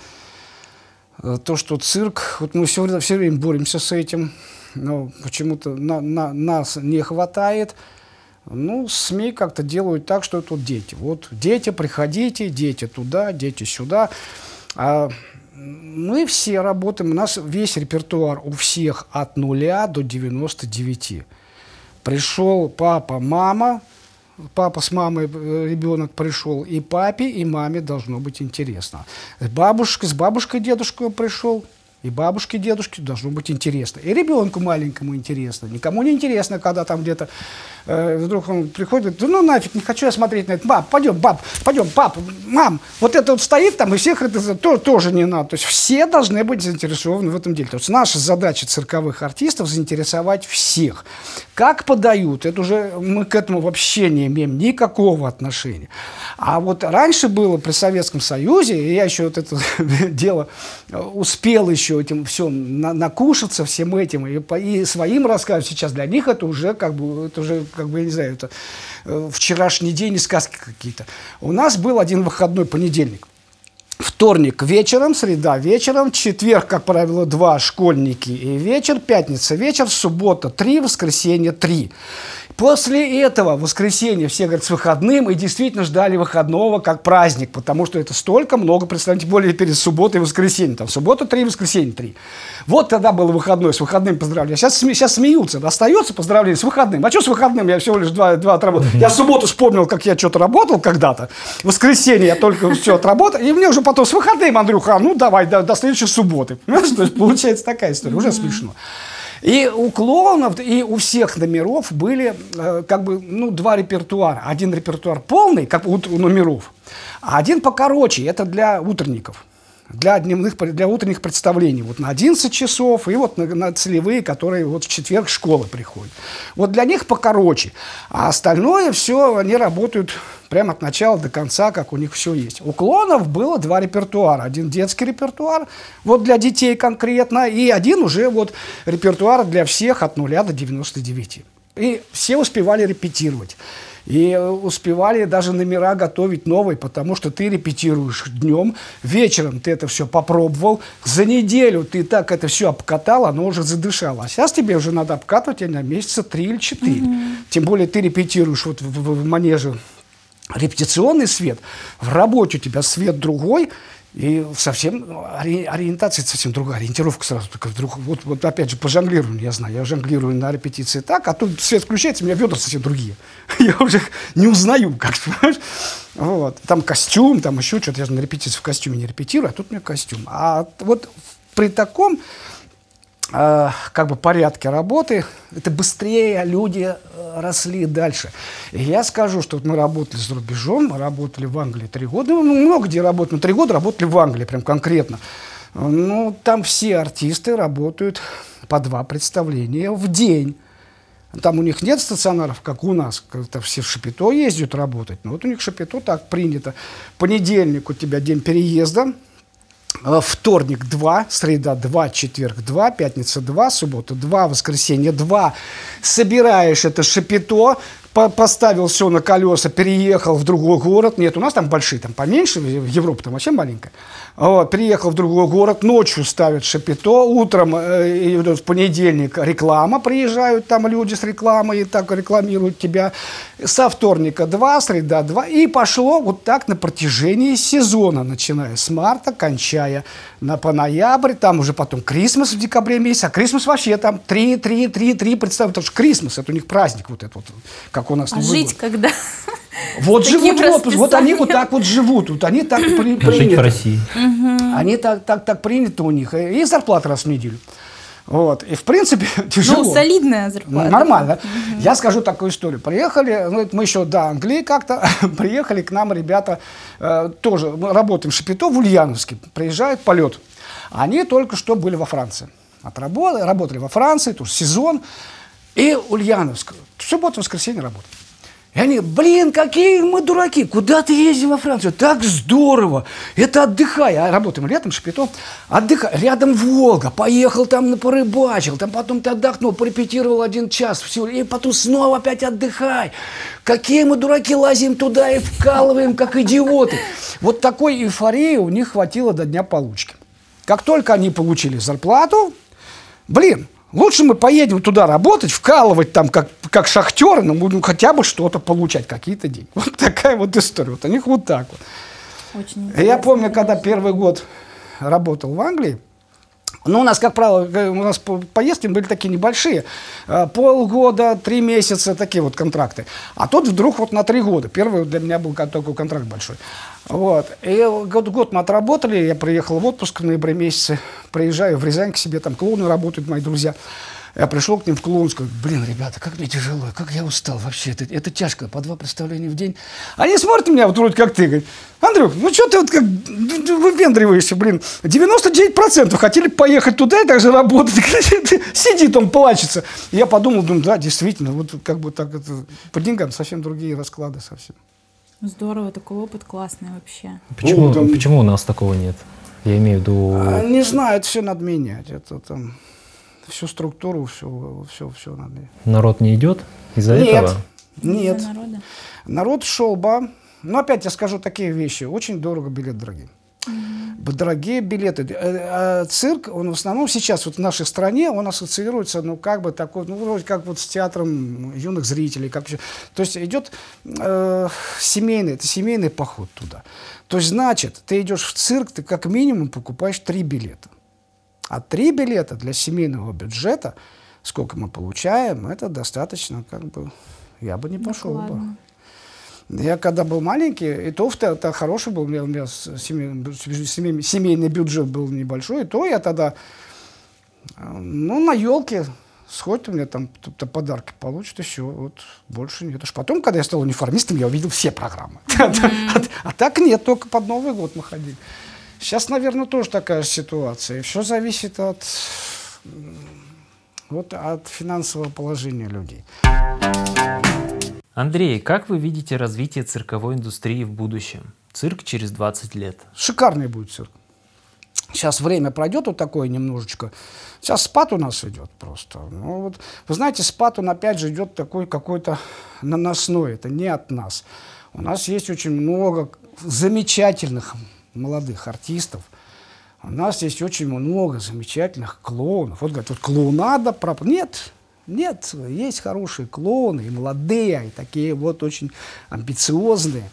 э, то, что цирк, вот мы все время, все время боремся с этим, но почему-то на, на, нас не хватает. Ну, СМИ как-то делают так, что это дети. Вот дети, приходите, дети туда, дети сюда. А мы все работаем, у нас весь репертуар у всех от нуля до 99 пришел папа, мама, папа с мамой, э, ребенок пришел, и папе, и маме должно быть интересно. Бабушка, с бабушкой, дедушкой пришел, и бабушке, дедушке должно быть интересно. И ребенку маленькому интересно. Никому не интересно, когда там где-то э, вдруг он приходит, ну нафиг, не хочу я смотреть на это. Баб, пойдем, баб, пойдем, пап, мам. Вот это вот стоит там, и всех это то, тоже не надо. То есть все должны быть заинтересованы в этом деле. То есть наша задача цирковых артистов заинтересовать всех. Как подают, это уже мы к этому вообще не имеем никакого отношения. А вот раньше было при Советском Союзе, и я еще вот это <laughs> дело успел еще этим все на, накушаться всем этим и, и своим рассказывать сейчас для них это уже как бы это уже как бы я не знаю это э, вчерашний день и сказки какие-то. У нас был один выходной понедельник. Вторник вечером, среда вечером, четверг, как правило, два школьники и вечер, пятница вечер, суббота три, воскресенье три. После этого воскресенье все, говорят, с выходным, и действительно ждали выходного как праздник, потому что это столько много, представьте, более перед субботой и воскресеньем. Там суббота три, воскресенье три. Вот тогда был выходной, с выходным поздравляю. Сейчас, сейчас смеются, остается поздравление с выходным. А что с выходным? Я всего лишь два, два отработал. Я субботу вспомнил, как я что-то работал когда-то. В воскресенье я только все отработал. И мне уже потом с выходным, Андрюха, ну давай, до, до следующей субботы. Понимаешь, то есть получается такая история. Уже смешно. И у клоунов, и у всех номеров были э, как бы, ну, два репертуара. Один репертуар полный, как у, у номеров, а один покороче, это для утренников. Для, дневных, для утренних представлений. Вот на 11 часов и вот на, на целевые, которые вот в четверг школы приходят. Вот для них покороче. А остальное все, они работают прямо от начала до конца, как у них все есть. У клонов было два репертуара. Один детский репертуар, вот для детей конкретно, и один уже вот репертуар для всех от 0 до 99. И все успевали репетировать. И э, успевали даже номера готовить новые, потому что ты репетируешь днем, вечером ты это все попробовал, за неделю ты так это все обкатал, оно уже задышало. А сейчас тебе уже надо обкатывать на месяца три или четыре. Тем более ты репетируешь вот в, в- в манеже репетиционный свет, в работе у тебя свет другой, и совсем ори- ориентация совсем другая, ориентировка сразу только вдруг. Вот, вот опять же по жонглированию я знаю, я жонглирую на репетиции так, а тут свет включается, у меня ведра совсем другие. <laughs> Я уже не узнаю, как? <laughs> Вот. Там костюм, там еще что-то, я же на репетиции в костюме не репетирую, а тут у меня костюм. А вот при таком э, как бы порядке работы, это быстрее люди э, росли дальше. И я скажу, что вот мы работали за рубежом, мы работали в Англии три года, ну, много где работали, но три года работали в Англии, прям конкретно. Ну, там все артисты работают по два представления в день. Там у них нет стационаров, как у нас, когда все в Шапито ездят работать. Но вот у них Шапито так принято. Понедельник у тебя день переезда, Вторник 2, среда 2, четверг 2, пятница 2, суббота 2, воскресенье 2. Собираешь это шапито, по- поставил все на колеса, переехал в другой город. Нет, у нас там большие, там поменьше, Европа там вообще маленькая. Вот, переехал в другой город, ночью ставят шапито, утром э, в понедельник реклама, приезжают там люди с рекламой и так рекламируют тебя. Со вторника 2, среда 2. И пошло вот так на протяжении сезона, начиная с марта, кончая на, по ноябрь, там уже потом Крисмас в декабре месяце, а Крисмас вообще там 3, 3, 3, 3, представь, потому что Крисмас, это у них праздник вот этот вот, как у нас А жить год. когда? <laughs> Вот таким живут в отпуск, вот они вот так вот живут, вот они так при, Жить в принято. России. Они так, так, так принято у них. И зарплата раз в неделю. Вот. И в принципе <laughs> тяжело. Ну, солидная зарплата. Нормально. Я скажу такую историю. Приехали, ну, мы еще до Англии как-то, <laughs> приехали к нам ребята, э, тоже, мы работаем в Шапито, в Ульяновске, приезжает полет. Они только что были во Франции. Отработали, работали во Франции, тоже сезон. И Ульяновск. В субботу, воскресенье работали. И они, блин, какие мы дураки, куда ты ездил во Францию? Так здорово, это отдыхай. А работаем летом, шапито, отдыхай. Рядом Волга, поехал там, порыбачил, там потом ты отдохнул, порепетировал один час, всего, и потом снова опять отдыхай. Какие мы дураки, лазим туда и вкалываем, как идиоты. Вот такой эйфории у них хватило до дня получки. Как только они получили зарплату, блин, лучше мы поедем туда работать, вкалывать там как, как шахтеры, но будем хотя бы что-то получать, какие-то деньги. Вот такая вот история. Вот у них вот так вот. Очень Я помню, когда первый год работал в Англии, ну, у нас, как правило, э, у нас по- поездки были такие небольшие. Э, Полгода, три месяца, такие вот контракты. А тут вдруг вот на три года. Первый для меня был такой контракт большой. Вот. И год, год мы отработали, я приехал в отпуск в ноябре месяце, приезжаю в Рязань к себе, там клоуны работают, мои друзья. Я пришел к ним в Клоунскую, блин, ребята, как мне тяжело, как я устал вообще, это, это тяжко, по два представления в день. Они смотрят на меня, вот вроде как ты, говорят, Андрюх, ну что ты вот как выпендриваешься, блин, 99% хотели поехать туда и также работать, <laughs> сидит он, плачется. Я подумал, думаю, да, действительно, вот как бы так, это, по деньгам совсем другие расклады совсем. Здорово, такой опыт классный вообще. Почему, Ну, там- почему у нас такого нет? Я имею в виду... А, не знаю, это все надо менять, это там, всю структуру, все, все, все надо. Народ не идет из-за Нет, этого? нет. Из-за народа. Народ шел бы. Но опять я скажу такие вещи. Очень дорого билет дорогие. дорогие билеты. Э, э, цирк, он в основном сейчас вот в нашей стране, он ассоциируется, ну, как бы такой, ну, вроде как вот с театром юных зрителей. Как, то есть идет э, семейный, это семейный поход туда. То есть, значит, ты идешь в цирк, ты как минимум покупаешь три билета. А три билета для семейного бюджета, сколько мы получаем, это достаточно, как бы, я бы не пошел бы. Я когда был маленький, и то это хороший был, у меня, у меня семейный, семейный, семейный бюджет был небольшой, и то я тогда, ну, на елке сходит у меня там -то подарки получит, еще вот больше нет. Аж потом, когда я стал униформистом, я увидел все программы. <laughs> А так нет, только под Новый год мы ходили. Сейчас, наверное, тоже такая же ситуация. Все зависит от, вот, от финансового положения людей. Андрей, как вы видите развитие цирковой индустрии в будущем? Цирк через 20 лет. Шикарный будет цирк. Сейчас время пройдет вот такое немножечко. Сейчас спад у нас идет просто. Ну, вот, вы знаете, спад, он опять же идет такой какой-то наносной. Это не от нас. У нас есть очень много замечательных молодых артистов. У нас есть очень много замечательных клоунов. Вот говорят, вот клоунада проп... Нет, нет, есть хорошие клоуны, и молодые, и такие вот очень амбициозные.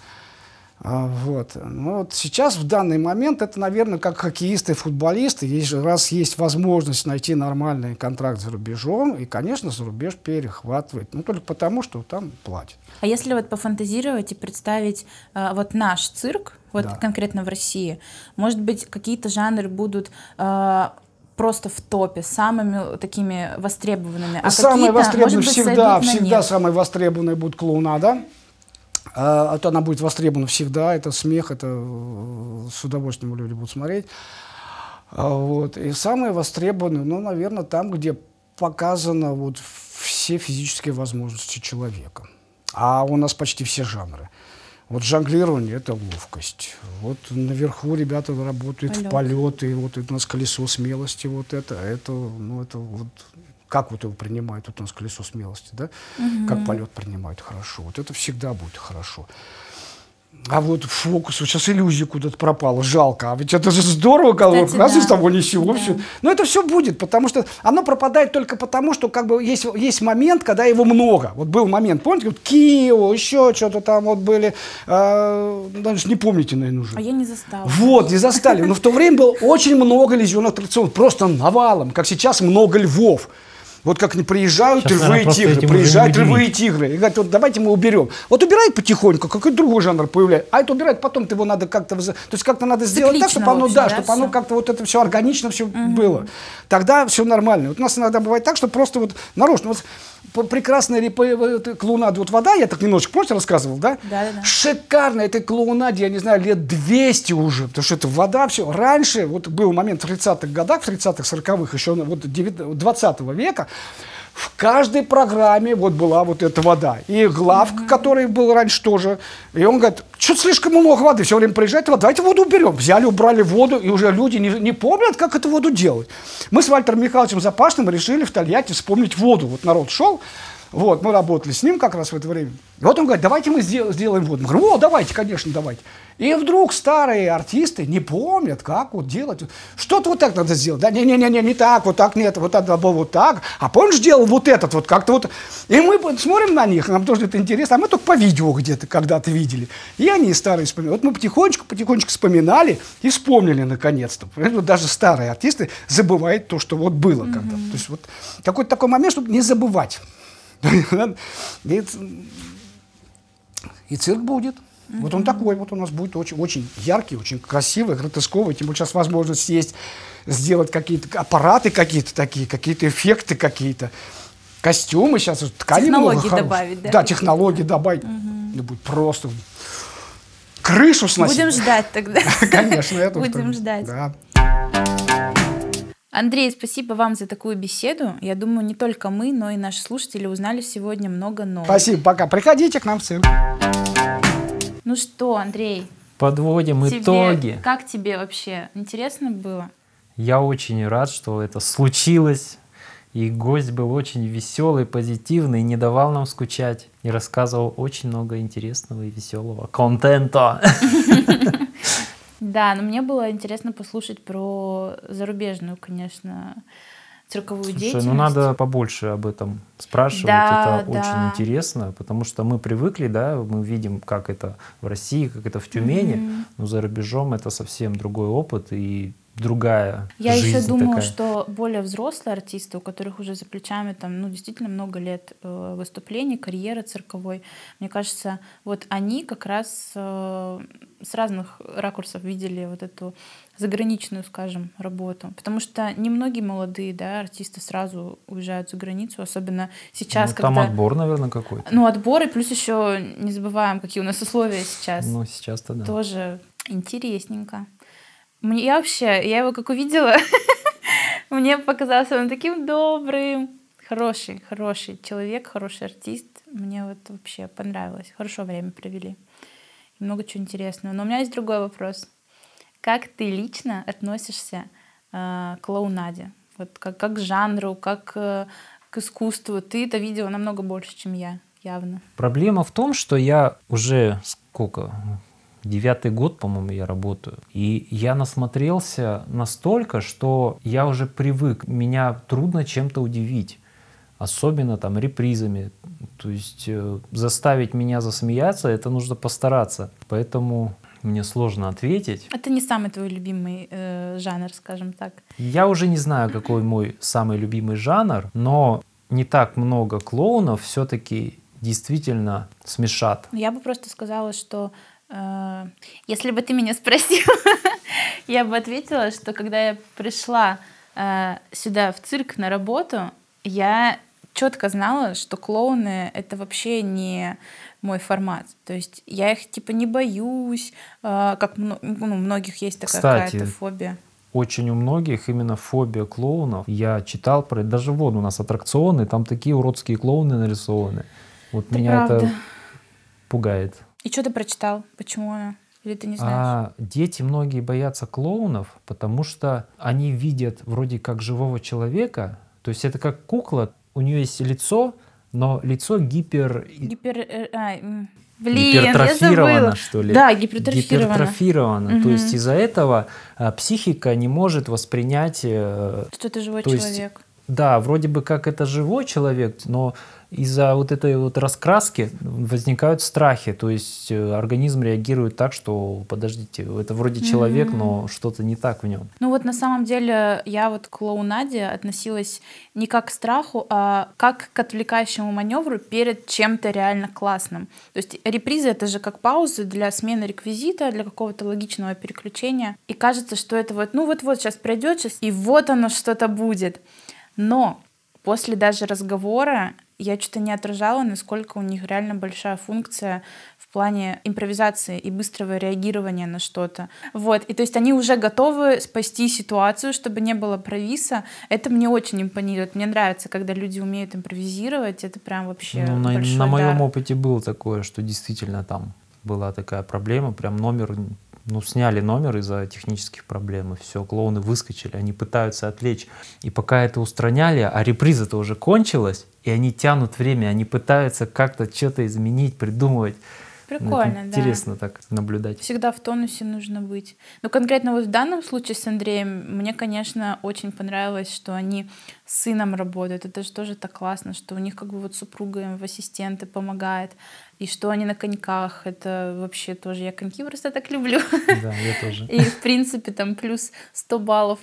А, вот. Ну, вот сейчас, в данный момент, это, наверное, как хоккеисты и футболисты, есть, раз есть возможность найти нормальный контракт за рубежом, и, конечно, за рубеж перехватывает. Ну, только потому, что там платят. А если вот пофантазировать и представить э, вот наш цирк, вот да. конкретно в России, может быть, какие-то жанры будут э, просто в топе, самыми такими востребованными. А самые востребованные всегда, всегда самые востребованные будут клоунада. А, это она будет востребована всегда, это смех, это э, с удовольствием люди будут смотреть. А, вот. И самые востребованные, ну, наверное, там, где показано вот все физические возможности человека. А у нас почти все жанры. Вот жонглирование – это ловкость. Вот наверху ребята работают Полет. в полеты. Вот это у нас колесо смелости. Вот это, это, ну, это вот как вот его принимают, вот у нас колесо смелости, да, угу. как полет принимают хорошо. Вот это всегда будет хорошо. А вот фокус, вот сейчас иллюзия куда-то пропала, жалко. А ведь это же здорово, когда раз да. из того ни сего. Да. Но это все будет, потому что оно пропадает только потому, что как бы есть, есть момент, когда его много. Вот был момент, помните, вот Киево, еще что-то там вот были, э, даже не помните, наверное, уже. А я не застала. Вот, не застали. Но в то время было очень много лизионных аттракционов, просто навалом, как сейчас много львов. Вот как приезжают Сейчас, львы и тигры, приезжают львы и тигры. И говорят, вот давайте мы уберем. Вот убирает потихоньку, какой-то другой жанр появляется. А это убирает потом, ты его надо как-то... То есть как-то надо сделать Циклично, так, чтобы оно, общем, да, да, чтобы все. оно как-то вот это все органично все угу. было. Тогда все нормально. Вот у нас иногда бывает так, что просто вот нарочно... Вот, прекрасная клоунаде, вот вода, я так немножечко, помните, рассказывал, да? Да, да, да. Шикарная этой клоунаде, я не знаю, лет 200 уже, потому что это вода, все. Раньше, вот был момент в 30-х годах, в 30-х, 40-х, еще вот 20 века, в каждой программе вот была вот эта вода. И главка, mm-hmm. который был раньше тоже. И он говорит, что слишком много воды, все время приезжает вода, давайте воду уберем. Взяли, убрали воду, и уже люди не, не помнят, как эту воду делать. Мы с Вальтером Михайловичем Запашным решили в Тольятти вспомнить воду. Вот народ шел, вот, мы работали с ним как раз в это время. И вот он говорит, давайте мы сделаем воду. Мы говорим, о, давайте, конечно, давайте. И вдруг старые артисты не помнят, как вот делать. Что-то вот так надо сделать. Да, не-не-не, не так, вот так нет, вот было вот так. А помнишь, делал вот этот вот как-то вот. И мы смотрим на них, нам тоже это интересно, а мы только по видео где-то когда-то видели. И они старые вспоминали. Вот мы потихонечку, потихонечку вспоминали и вспомнили наконец-то. Вот даже старые артисты забывают то, что вот было mm-hmm. когда-то. То есть вот какой-то такой момент, чтобы не забывать. И цирк будет. Mm-hmm. Вот он такой вот у нас будет очень, очень яркий, очень красивый, гротесковый. Тем более сейчас возможность есть сделать какие-то аппараты какие-то такие, какие-то эффекты какие-то. Костюмы сейчас, ткани технологии много добавить, да? Да, технологии добавить. Угу. будет просто крышу сносить. Будем ждать тогда. <laughs> Конечно, это Будем ждать. Да. Андрей, спасибо вам за такую беседу. Я думаю, не только мы, но и наши слушатели узнали сегодня много нового. Спасибо, пока. Приходите к нам в цирк. Ну что, Андрей? Подводим тебе, итоги. Как тебе вообще? Интересно было? Я очень рад, что это случилось. И гость был очень веселый, позитивный, не давал нам скучать. И рассказывал очень много интересного и веселого контента. <laughs> Да, но мне было интересно послушать про зарубежную, конечно, цирковую Слушай, деятельность. ну надо побольше об этом спрашивать, Да, это да. очень интересно, потому что мы привыкли, да, мы видим, как это в России, как это в Тюмени, Мгм. но за рубежом это совсем другой опыт и другая Я жизнь еще думаю, такая. что более взрослые артисты, у которых уже за плечами там, ну, действительно много лет э, выступлений, карьеры цирковой, мне кажется, вот они как раз э, с разных ракурсов видели вот эту заграничную, скажем, работу. Потому что немногие молодые да, артисты сразу уезжают за границу, особенно сейчас, Ну, там когда... отбор, наверное, какой-то. Ну, отборы, плюс еще не забываем, какие у нас условия сейчас. Ну, сейчас-то да. Тоже интересненько. Мне я вообще, я его как увидела, <laughs> мне показался он таким добрым, хороший, хороший человек, хороший артист. Мне вот вообще понравилось. Хорошо время провели. Много чего интересного. Но у меня есть другой вопрос. Как ты лично относишься э, к клоунаде? Вот как, как к жанру, как э, к искусству? Ты это видела намного больше, чем я, явно. Проблема в том, что я уже сколько, девятый год, по-моему, я работаю, и я насмотрелся настолько, что я уже привык, меня трудно чем-то удивить, особенно там репризами, то есть э, заставить меня засмеяться, это нужно постараться, поэтому мне сложно ответить. Это не самый твой любимый э, жанр, скажем так. Я уже не знаю, какой мой самый любимый жанр, но не так много клоунов все-таки действительно смешат. Я бы просто сказала, что если бы ты меня спросил, <laughs> я бы ответила, что когда я пришла э, сюда в цирк на работу, я четко знала, что клоуны это вообще не мой формат. То есть я их типа не боюсь, э, как ну, у многих есть такая Кстати, какая-то фобия. Очень у многих именно фобия клоунов. Я читал про это. Даже вон у нас аттракционы, там такие уродские клоуны нарисованы. Вот Это меня правда. это пугает. И что ты прочитал? Почему она? Или ты не знаешь? А дети многие боятся клоунов, потому что они видят вроде как живого человека. То есть это как кукла, у нее есть лицо, но лицо гипер... Гипер... э, а, блин, гипертрофировано, что ли? Да, гипертрофировано. Гипертрофировано. То Мгм. есть из-за этого а, психика не может воспринять э, Что ты живой То есть человек. Да, вроде бы как это живой человек, но из-за вот этой вот раскраски возникают страхи. То есть э, организм реагирует так, что подождите, это вроде человек, но что-то не так в нем. Ну вот на самом деле я вот к клоунаде относилась не как к страху, а как к отвлекающему маневру перед чем-то реально классным. То есть репризы это же как паузы для смены реквизита, для какого-то логичного переключения. И кажется, что это вот, ну вот-вот сейчас пройдет сейчас, и вот оно что-то будет. Но после даже разговора я что-то не отражала, насколько у них реально большая функция в плане импровизации и быстрого реагирования на что-то. Вот. И то есть они уже готовы спасти ситуацию, чтобы не было провиса. Это мне очень импонирует. Мне нравится, когда люди умеют импровизировать. Это прям вообще Ну, на, большой на моем дар. опыте было такое, что действительно там была такая проблема, прям номер, ну, сняли номер из-за технических проблем, и все, клоуны выскочили, они пытаются отвлечь. И пока это устраняли, а реприза-то уже кончилась, и они тянут время, они пытаются как-то что-то изменить, придумывать. Ну, это Прикольно, да. Интересно так наблюдать. Всегда в тонусе нужно быть. Но конкретно вот в данном случае с Андреем мне, конечно, очень понравилось, что они с сыном работают. Это же тоже так классно, что у них как бы вот супруга им в ассистенты помогает, и что они на коньках. Это вообще тоже... Я коньки просто так люблю. Да, я тоже. И, в принципе, там плюс 100 баллов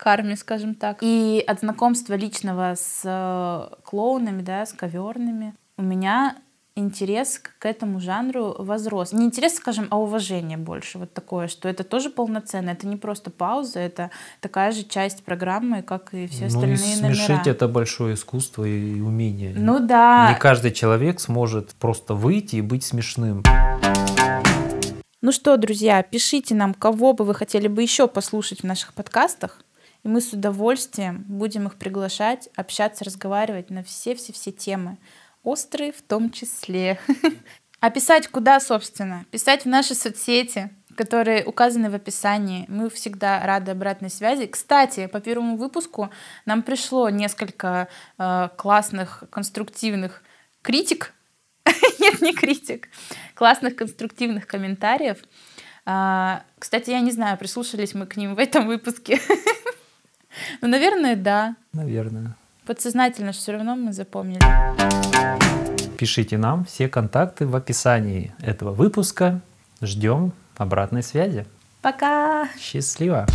карме, скажем так. И от знакомства личного с э, клоунами, да, с коверными, у меня интерес к этому жанру возрос. Не интерес, скажем, а уважение больше. Вот такое, что это тоже полноценно. Это не просто пауза, это такая же часть программы, как и все ну и остальные смешить номера. это большое искусство и умение. Ну да. Не каждый человек сможет просто выйти и быть смешным. Ну что, друзья, пишите нам, кого бы вы хотели бы еще послушать в наших подкастах. И мы с удовольствием будем их приглашать, общаться, разговаривать на все-все-все темы. Острые в том числе. <laughs> А писать куда, собственно? Писать в наши соцсети, которые указаны в описании. Мы всегда рады обратной связи. Кстати, по первому выпуску нам пришло несколько э, классных, конструктивных критик. <laughs> Нет, не критик. Классных конструктивных комментариев. А, кстати, я не знаю, прислушались мы к ним в этом выпуске. <laughs> Ну, наверное, да. Наверное. Подсознательно все равно мы запомнили. Пишите нам все контакты в описании этого выпуска. Ждем обратной связи. Пока! Счастливо!